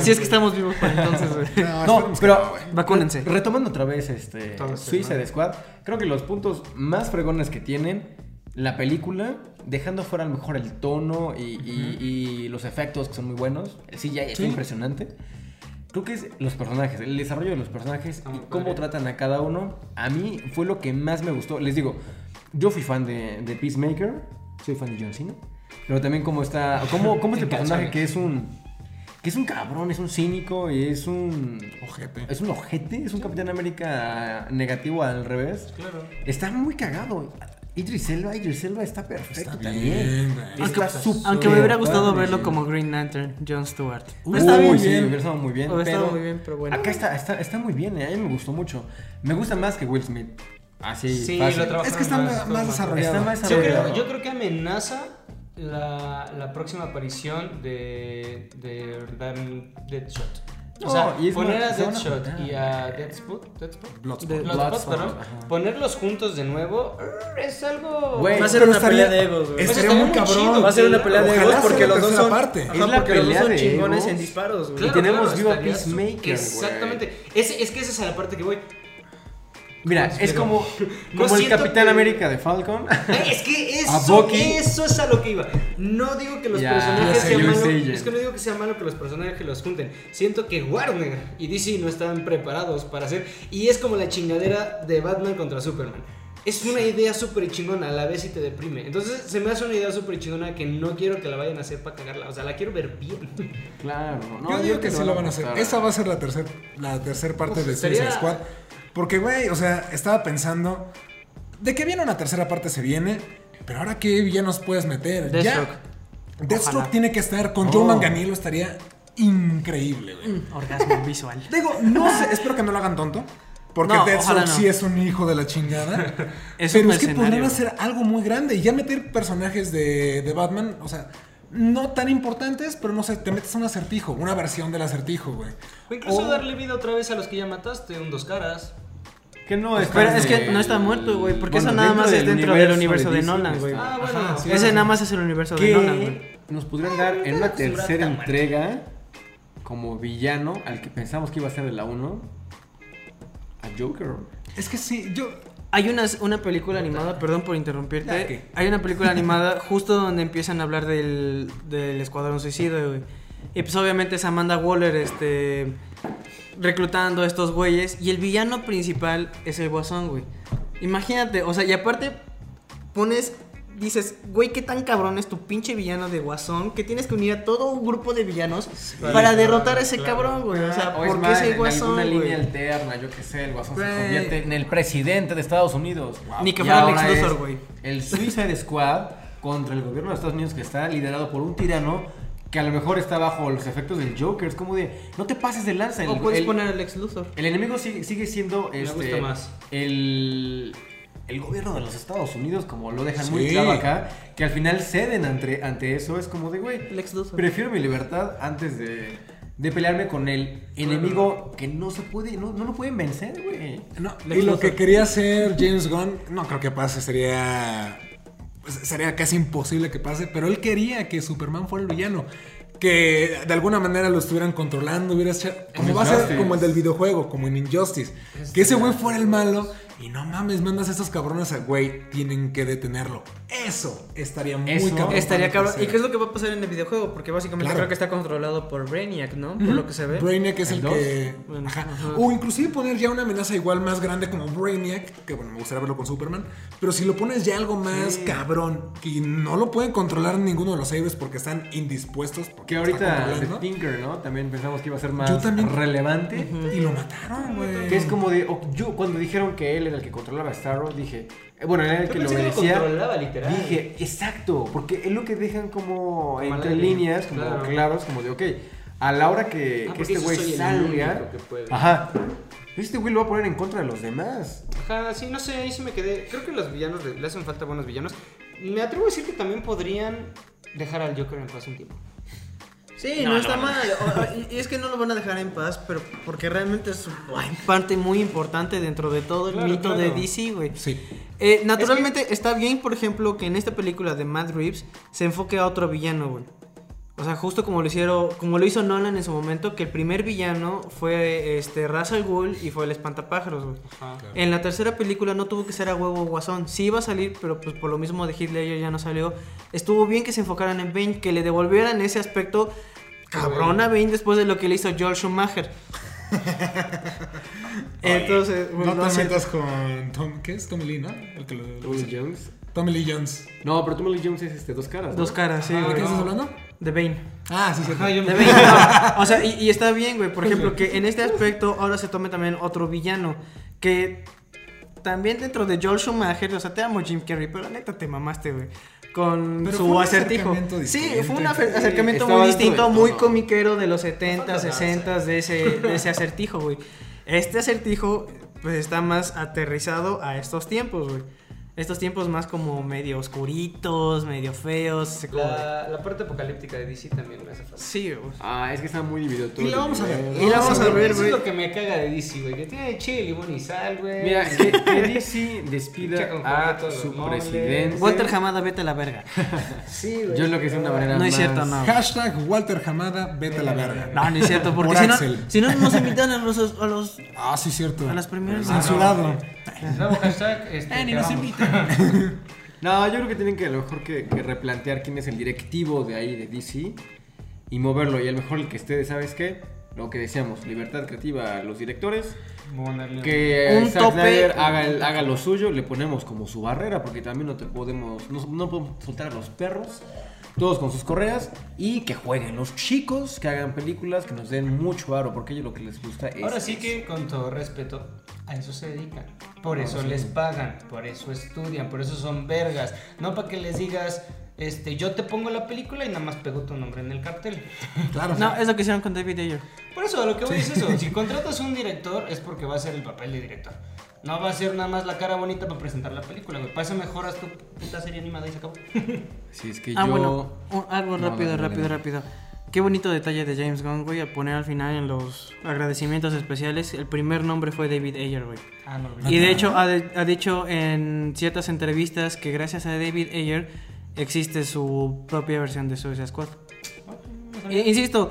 Si es que estamos vivos para entonces, güey. No, pero. Vacúnense. re- retomando otra vez este Todos Suicide Squad, creo que los puntos más fregones que tienen la película, dejando fuera a lo mejor el tono y, y- y los efectos que son muy buenos, sí ya es Sí. impresionante. Creo que es los personajes, el desarrollo de los personajes y Ah, cómo padre. tratan a cada uno. A mí fue lo que más me gustó. Les digo, yo fui fan de, de Peacemaker, soy fan de John Cena, pero también cómo está, cómo, cómo es el personaje que es un, que es un cabrón, es un cínico y es un, Ojete. es un ojete, es un Capitán América negativo al revés. Claro. Está muy cagado. Idris Elba, Idris Elba está perfecto Está también. bien. Está súper Aunque me hubiera gustado verlo como Green Lantern, Jon Stewart. Uy, está Uy, bien. sí, bien. hubiera estado muy bien. Hubiera estado pero muy bien, pero bueno. Acá está, está, está muy bien, eh, a mí me gustó mucho. Me gusta más que Will Smith. Así, Sí, fácil. lo Es que está más, más desarrollado. Está más Yo creo, yo creo que amenaza la, la próxima aparición de, de Deadshot. O sea, y es poner a Deadshot y a Deadspot, Deadspot, Bloodsport. De- Bloodspot, Bloodsport, perdón, ajá. ponerlos juntos de nuevo uh, es algo... Güey, Va a ser una estaría- pelea de egos, güey. Pues Estaría estaría muy cabrón. chido. Va a ser una pelea de egos porque los dos son. parte. Ajá, Es la pelea son de chingones egos. en disparos, güey. Claro. tenemos vivo a estaría Peacemaker. Exactamente. Es, es que esa es la parte que voy. Mira, es pero- como, No como el Capitán que- América de Falcon. Ay, Es que eso, eso es a lo que iba. No digo que los Ya, personajes sean malos. Es que no digo que sea malo que los personajes los junten. Siento que Warner y DC no estaban preparados para hacer. Y es como la chingadera de Batman contra Superman. es una idea súper chingona, a la vez y te deprime. Entonces se me hace una idea súper chingona que no quiero que la vayan a hacer para cagarla. O sea, la quiero ver bien. Claro. No, yo digo que sí no lo van a hacer. Esa va a ser la tercera la tercer parte Uf, de Suicide sería- Squad. Porque, güey, o sea, estaba pensando. De que viene una tercera parte se viene. Pero ahora qué villanos puedes meter. Deathstroke. Ya. Deathstroke Ojalá. tiene que estar con Oh. Joe Manganiello. Estaría increíble, güey. Orgasmo visual. Digo, no sé, espero que no lo hagan tonto. Porque No, Deathstroke no. sí es un hijo de la chingada. Es pero un es que podrían hacer algo muy grande. Y ya meter personajes de, de Batman, o sea, no tan importantes, pero no sé, te metes a un acertijo, una versión del acertijo, güey. O incluso O- darle vida otra vez a los que ya mataste, un dos caras. Que no es Pero tan es que no está muerto, güey, porque Bueno, eso nada más es dentro del universo de Nolan, no güey. está. Ah, bueno. Ajá, sí. Ese nada más es el universo de Nolan, güey. nos podrían dar en una tercera entrega como villano al que pensamos que iba a ser de la 1 a Joker. Es que sí, yo. Hay una, una película animada, perdón por Ya, interrumpirte. ¿qué? Hay una película animada justo donde empiezan a hablar del, del Escuadrón Suicida, güey. Y pues obviamente es Amanda Waller, este. Reclutando a estos güeyes. Y el villano principal es el Guasón, güey. Imagínate, o sea, y aparte pones. Dices, güey, qué tan cabrón es tu pinche villano de Guasón que tienes que unir a todo un grupo de villanos para claro, derrotar a ese claro. cabrón, güey. O sea, es ¿por qué es el Guasón, güey? línea alterna, yo qué sé, el Guasón se Güey. convierte en el presidente de Estados Unidos. Ni que fuera Lex Luthor, güey. El Suicide Squad contra el gobierno de Estados Unidos que está liderado por un tirano que a lo mejor está bajo los efectos del Joker. Es como de, no te pases de lanza. O el- puedes el- poner a Lex Luthor. El enemigo sigue, sigue siendo Me este, gusta más. El, el gobierno de los Estados Unidos, como lo dejan muy claro acá, que al final ceden ante, ante eso. Es como de, güey, prefiero mi libertad antes de, de pelearme con el enemigo que no se puede, no, no lo pueden vencer, güey. No, y lo que quería hacer James Gunn, no creo que pase, sería. Pues, Sería casi imposible que pase, pero él quería que Superman fuera el villano. Que de alguna manera lo estuvieran controlando, hubiera como va a ser como el del videojuego, como en Injustice. Que ese güey fuera el malo y no mames, mandas a estos cabrones a güey, tienen que detenerlo. Eso estaría muy Eso cabrón. Estaría cabrón. ¿Y qué es lo que va a pasar en el videojuego? Porque básicamente Claro. creo que está controlado por Brainiac, ¿no? Por lo que se ve. Brainiac es ¿El que. Bueno, ajá. ajá. O inclusive poner ya una amenaza igual más grande como Brainiac, que bueno, me gustaría verlo con Superman. Pero si lo pones ya algo más cabrón, que no lo pueden controlar ninguno de los héroes porque están indispuestos. Porque Que ahorita The. Tinker, ¿no? También pensamos que iba a ser más relevante. Y lo mataron, güey. Que es como de. yo cuando dijeron que él era el que controlaba a Starro, dije. eh, bueno, era el que lo obedecía. controlaba, literal. Dije, exacto, porque es lo que dejan como, Como entre líneas, como claro. claros, como de, ok, a la hora que, Ah, que este güey salga. Ajá. Este güey lo va a poner en contra de los demás. Ajá, sí, no sé, ahí sí me quedé. Creo que los villanos le le hacen falta buenos villanos. Me atrevo a decir que también podrían dejar al Joker en paz un tiempo. Sí, no, está mal. O- o- y- es que no lo van a dejar en paz, pero porque realmente es una parte muy importante dentro de todo el Claro, mito de claro. DC, güey. Sí. Eh, naturalmente está bien, por ejemplo, que en esta película de Matt Reeves se enfoque a otro villano, güey. O sea, justo como lo hicieron, como lo hizo Nolan en su momento, que el primer villano fue este Ra's al Ghul y fue el espantapájaros, güey. Ajá. En la tercera película no tuvo que ser a huevo Guasón. Sí iba a salir, pero pues por lo mismo de Ledger ya no salió. Estuvo bien que se enfocaran en Bane, que le devolvieran ese aspecto cabrón a Bane después de lo que le hizo Joel Schumacher. Entonces, bueno, no te metas con Tom, ¿qué es? Tommy Lee, ¿no? El que lo, lo Tommy. Lee Jones. Tommy Lee Jones. No, pero Tommy Lee Jones es este, dos caras. ¿no? Dos caras, sí, ¿De güey. qué estás hablando? De Bane. Ah, sí, sí. Ajá, yo De me- Bane, no. O sea, y, y está bien, güey. Por ejemplo, que en este aspecto ahora se tome también otro villano. Que también dentro de Joel Schumacher, o sea, te amo Jim Carrey, pero la neta te mamaste, güey. Con Pero su fue un acertijo. Sí, fue un acercamiento muy distinto, muy comiquero de los 70, Falta darse. 60 de ese, de ese acertijo, güey. Este acertijo, pues está más aterrizado a estos tiempos, güey. Estos tiempos más como medio oscuritos, medio feos. La, la parte apocalíptica de DC también me hace falta. Sí, güey. Ah, es que está muy dividido todo. Y la vamos a ver. Y la vamos a ver, güey. es lo que me caga de DC, güey. Que tiene chile, limón y sal, güey. Mira, que, que DC despida a su presidente. Walter Hamada, vete a la verga. sí, güey. Yo lo que sé de una manera No es cierto, no. Hashtag Walter Hamada, vete a la verga. No, no es cierto, porque Por si no, si no nos invitan a los, a los, Ah, sí, cierto. a las primeras. Censurado. Nuevo hashtag, este, Eh, ni nos invitan. No, yo creo que tienen que a lo mejor que, que replantear quién es el directivo de ahí de DC y moverlo. Y a lo mejor el que esté, ¿sabes qué? lo que decíamos, libertad creativa a los directores. Ponerle Que Un Zack tope. Snyder haga, el- haga lo suyo, le ponemos como su barrera, porque también no te podemos, no, no podemos soltar a los perros, todos con sus correas, y que jueguen los chicos, que hagan películas, que nos den mucho aro, porque ellos lo que les gusta es... Ahora sí que, con todo respeto, a eso se dedican. Por eso les pagan, por eso estudian, por eso son vergas. No para que les digas, este, yo te pongo la película y nada más pego tu nombre en el cartel. Claro. No, es lo que hicieron con David Ayer. Por eso, a lo que voy es eso. Si contratas a un director, es porque va a ser el papel de director. No va a ser nada más la cara bonita para presentar la película, güey. Para eso mejoras tu puta serie animada y se acabó. Si es que Ah, yo... bueno, un- algo No, rápido, dale, rápido, dale. rápido. Qué bonito detalle de James Gunn, güey, a poner al final en los agradecimientos especiales. El primer nombre fue David Ayer, güey. Ah, no, Y de hecho, ha, de- ha dicho en ciertas entrevistas que gracias a David Ayer existe su propia versión de Suicide Squad. Insisto,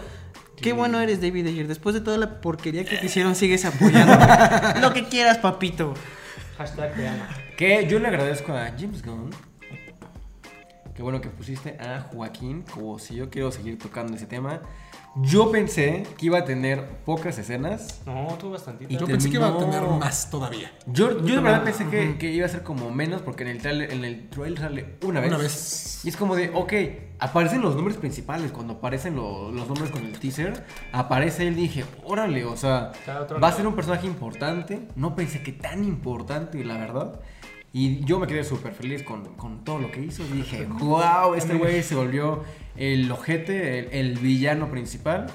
qué bueno eres, David Ayer. Después de toda la porquería que te hicieron, sigues apoyando. Lo que quieras, papito. Hashtag te ama. Que yo le agradezco a James Gunn. Qué bueno que pusiste a Joaquín como si yo quiero seguir tocando ese tema. Yo pensé que iba a tener pocas escenas. No, tú bastantito. Y Yo pensé que iba a tener más todavía. Yo, yo de verdad pensé que, que iba a ser como menos porque en el trailer, en el trailer sale una vez. Una vez. Y es como de, ok, aparecen los nombres principales. Cuando aparecen lo- los nombres con el teaser, aparece él. Dije, órale, o sea, va a ser un personaje importante. No pensé que tan importante, la verdad. Y yo me quedé súper feliz con, con todo lo que hizo. Y dije, wow, este güey se volvió el ojete, el, el villano principal.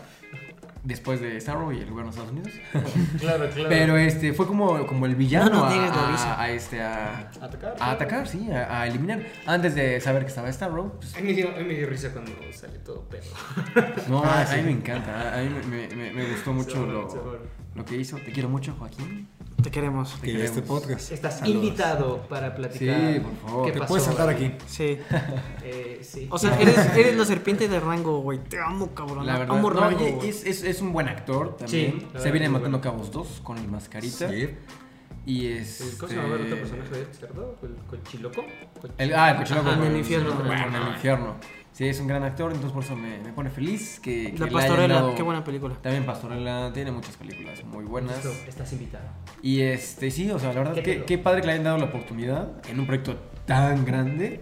Después de Starro y el gobierno de Estados Unidos. Claro, claro. Pero este fue como, como el villano No a, este a, Atacar. a atacar, sí, a, a eliminar. Antes de saber que estaba Starro, pues, A mí, me dio, me risa cuando sale todo pedo. no, a, sí. a mí me encanta, a, mí me, me- me gustó mucho lo, lo que hizo. Te quiero mucho, Joaquín. Te queremos. Te Que queremos. este podcast. Estás Saludos. invitado para platicar. Sí, por favor. ¿Qué Te pasó puedes sentar aquí. Sí. Eh, sí. O sea, eres, eres la serpiente de rango, güey. Te amo, cabrón. La verdad, amo no, rango. güey. es, es, es un buen actor también. Sí, Se viene matando bueno. cabos dos con el mascarita. Sí. Y es. ¿Cómo se llama el otro personaje de cerdo? ¿El cochiloco? El, ah, el cochiloco Ajá, con en el infierno. Con el infierno. Sí, es un gran actor, entonces por eso me, me pone feliz que, que La Pastorela, dado- qué buena película. También Pastorela tiene muchas películas muy buenas. Listo, Estás invitado. Y este, sí, o sea, la verdad, ¿Qué qué, padre que le hayan dado la oportunidad en un proyecto tan grande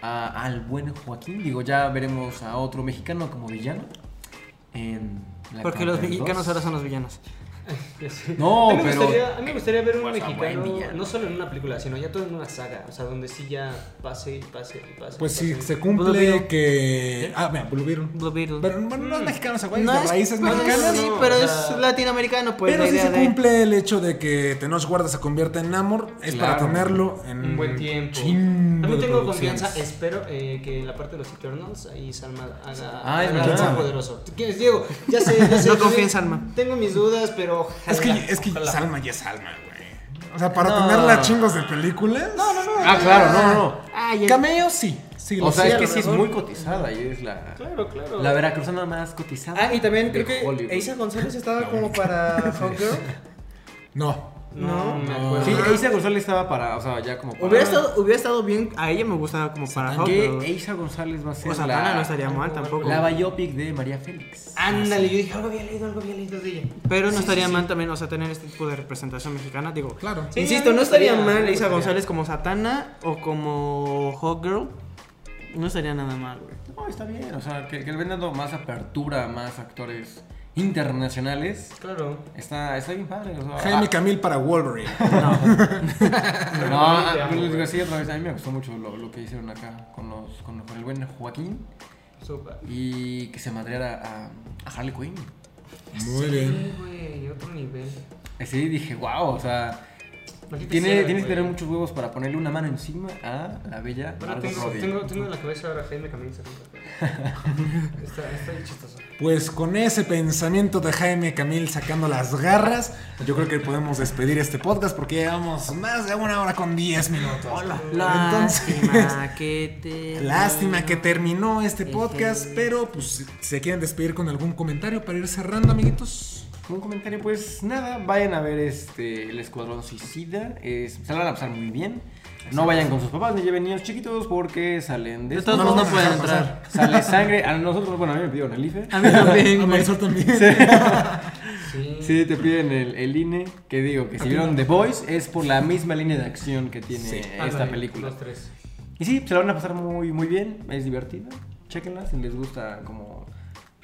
a- al buen Joaquín. Digo, ya veremos a otro mexicano como villano. En la Porque los mexicanos 2. ahora son los villanos. No, a mí pero- Gustaría, a mí me gustaría ver un Pues, buen mexicano, no solo en una película, sino ya todo en una saga. O sea, donde sí ya pase y pase y pase. Pues si pase. se cumple que. Ah, mira, Blue Beetle. Blue Beetle. Pero bueno, no es mexicano ese güey, No es de es- raíces pues, mexicanas. Sí, no, pero o es sea, latinoamericano, pues. Pero si se de- cumple el hecho de que Tenoch Guarda se convierta en Namor, es para tenerlo en un buen tiempo. También tengo confianza, espero eh, que en la parte de los Eternals ahí Salma haga, Ah, es poderoso. ¿Quién es Diego? Ya sé, ya sé. No yo confío sé- en Salma. Tengo mis dudas, pero Es que, es que ojalá. Salma ya es Salma, güey. O sea, para No. tenerla chingos de películas. No, no, no. Ah, claro, no, no, no. Ay, el- Cameo sí. Sí, O lo sea, es que sí es muy cotizada y es la, Claro, claro. la veracruzana más cotizada. Ah, y también creo que Hollywood. Isa González estaba como para Hawkgirl. No. No, me No. acuerdo. Sí, Eisa González estaba para, o sea, ya como para... Hubiera estado, hubiera estado bien, a ella me gustaba como para Que Hawkgirl. Eisa González va a ser O Satana la, no estaría mal tampoco. la biopic de María Félix. Ándale, yo dije, algo había leído, algo había leído de ella. Pero no Sí, estaría sí, sí. mal también, o sea, tener este tipo de representación mexicana. Digo, Claro. Sí, insisto, no me estaría mal me Isa. González como Satana o como Hawkgirl. No estaría nada mal, güey. No, está bien, o sea, que, que le ven dando más apertura, más actores internacionales. Claro. Está, está bien padre. O sea, Jaime ah, Camil para Wolverine. No, ah, Te amo, pues les digo así otra vez, a mí me gustó mucho lo, lo que hicieron acá con, los, con, con el buen Joaquín Súper. y que se madreara a, a Harley Quinn. Muy bien. Sí, güey, otro nivel. Así dije, wow, o sea, tiene, tienes que tener muchos huevos para ponerle una mano encima a la bella Bueno, tengo, Robbie. tengo, tengo en la cabeza ahora a Jaime Camil está, está bien chistoso. Pues con ese pensamiento de Jaime Camil sacando las garras, yo creo que podemos despedir este podcast porque llevamos más de una hora con 10 minutos. Entonces, Lástima que te. lástima que terminó este podcast, pero pues se quieren despedir con algún comentario para ir cerrando, amiguitos. Un comentario, pues nada, vayan a ver este el Escuadrón Suicida. Es, se la van a pasar muy bien. No vayan con sus papás ni lleven niños chiquitos porque salen de De todos no modos no a pueden entrar. Sale sangre. A nosotros, bueno, a mí me pidieron el IFE. A mí también, A. Marisol también. Sí. Sí, te piden el, el INE. Que digo, que si vieron The Voice es por la misma línea de acción que tiene Sí. esta Ándale, película. Los tres. Y sí, se la van a pasar muy, muy bien. Es divertida. Chequenla si les gusta como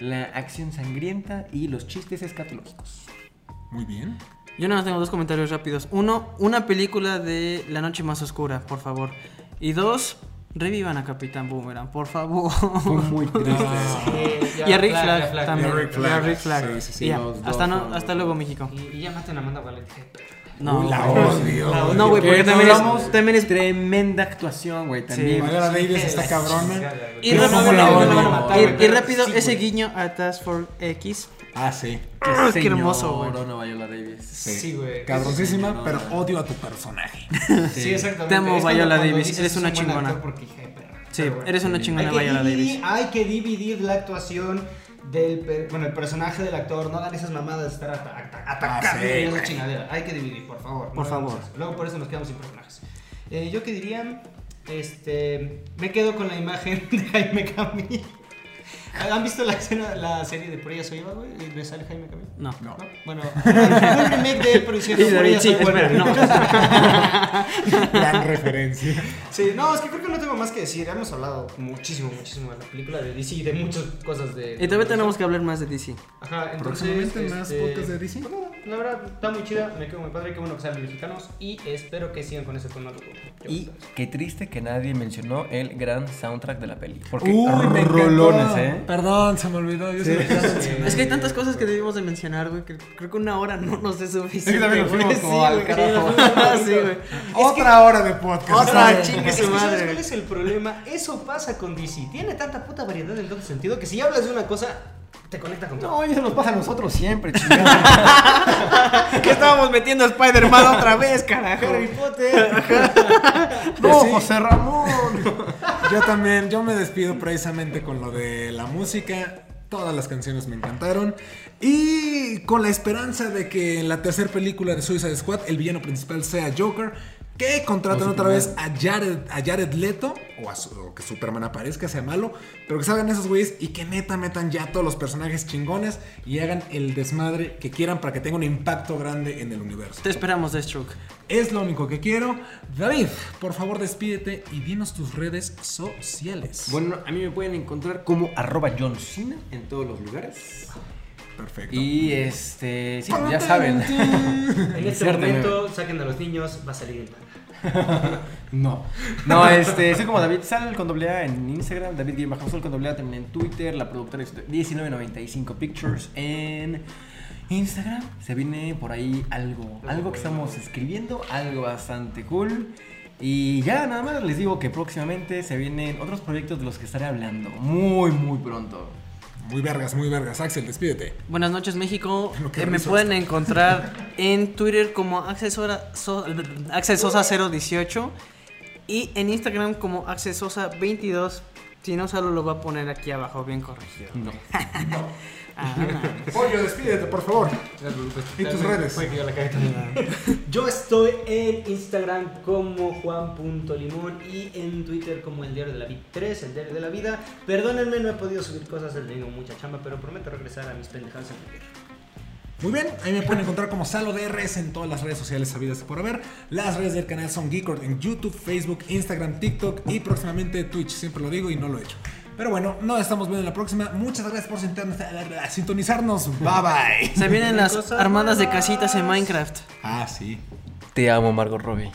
la acción sangrienta y los chistes escatológicos. Muy bien. Yo nada más tengo dos comentarios rápidos. Uno, una película de La Noche Más Oscura, por favor. Y dos, revivan a Capitán Boomerang, por favor. Fue muy triste. Sí, ya, y a Rick Flag, Flag, ya, Flag, también. Y a Rick Flag. Sí, sí. Y ya, hasta, no, fueron hasta luego, México. Y, y ya maten a Amanda Waller. No, Uy, la odio. La odio. No, güey, Que porque también hablamos, es, también es tremenda actuación, güey. También. Viola Davis está cabrona. Y y- y rápido, sí, ese guiño a Task Force X. Ah, sí. Ah, qué hermoso, güey. Señorona Viola Davis. Sí, güey. Cabroncísima, Sí, pero odio a tu personaje. Sí, exactamente. Te amo, Viola Davis, eres una "Es un buen chingona". Sí, eres una chingona Viola Davis. Hay que dividir la actuación del per- bueno, el personaje del actor. No hagan esas mamadas de estar atacando Ah, sí, güey. chingadera. Hay que dividir, por favor. Por No favor. Luego por eso nos quedamos sin personajes. Eh, yo que diría, este, me quedo con la imagen de Jaime Camil. ¿Han visto la escena, la serie de Por ella soy Eva, güey? ¿Le sale Jaime Camil? No. No. ¿No? Bueno, un remake de él, pero hicieron Sí, Por ella sí, soy Eva. espera, no. Gran referencia. Sí, no, es que creo que no tengo más que decir. Hemos hablado muchísimo, muchísimo de la película de DC y de muchas cosas de. Y todavía tenemos que hablar más de DC. Ajá, entonces. Próximamente más este, de DC. pues nada, la verdad, está muy chida. Me quedo muy padre. Qué bueno que salen mexicanos. Y espero que sigan con ese tono. loco. Yo, Y qué triste que nadie mencionó el gran soundtrack de la peli. Porque Uy, me rolones, ¿eh? Perdón, se me olvidó. Yo sí. Es que hay tantas cosas que debimos de mencionar, güey, que creo que una hora no nos es suficiente. Es que también nos como Sí, al carajo. Sí, güey. Otra hora de podcast. Otra ¿sabes? chingue su que ¿sabes madre. cuál es el problema? Eso pasa con DC. Tiene tanta puta variedad en todo sentido que si hablas de una cosa, te conecta con todo. No, eso nos pasa a nosotros siempre, chingada. Que estábamos metiendo a Spider-Man otra vez, carajo. Harry Potter. no. José Ramón. Yo también, yo me despido precisamente con lo de la música. Todas las canciones me encantaron. Y con la esperanza de que en la tercera película de Suicide Squad el villano principal sea Joker. Que contraten O otra vez a Jared, a Jared Leto. O, a su- o que Superman aparezca, sea malo. Pero que salgan esos güeyes y que neta metan ya todos los personajes chingones. Y hagan el desmadre que quieran para que tenga un impacto grande en el universo. Te esperamos, Deathstroke. Es lo único que quiero. David, por favor despídete y dinos tus redes sociales. Bueno, a mí me pueden encontrar como arroba John Cena en todos los lugares. Perfecto. Y este, sí, ya saben. En este momento, saquen a los niños, va a salir el. No. No, este, soy como David Sal con doble A en Instagram, David Sol con doble A también en Twitter, la productora es 1995 Pictures en Instagram. Se viene por ahí algo, algo que estamos escribiendo, algo bastante cool. Y ya nada más les digo que próximamente se vienen otros proyectos de los que estaré hablando muy muy pronto. Muy vergas, muy vergas. Axel, despídete. Buenas noches, México. Eh, me pueden encontrar en Twitter como Accesora- So- Accesosa018 y en Instagram como Accesosa22. Si no, solo lo va a poner aquí abajo, bien corregido. No. Ah, Pollo, despídete, por favor. ¿Y tus redes? Fue que yo la cagué también. Yo estoy en Instagram como Juan.limón y en Twitter como el diario de la vida 3, el diario de la vida. Perdónenme, no he podido subir cosas, he tenido mucha chamba, pero prometo regresar a mis pendejadas en Twitter. Muy bien, ahí me pueden encontrar como Salo DRS en todas las redes sociales sabidas por haber. Las redes del canal son Geekord en YouTube, Facebook, Instagram, TikTok y próximamente Twitch. Siempre lo digo y no lo he hecho. Pero bueno, nos estamos viendo en la próxima. Muchas gracias por sintonizar- sintonizarnos. Bye bye. Se vienen las armadas de casitas en Minecraft. Ah, sí. Te amo, Margot Robbie.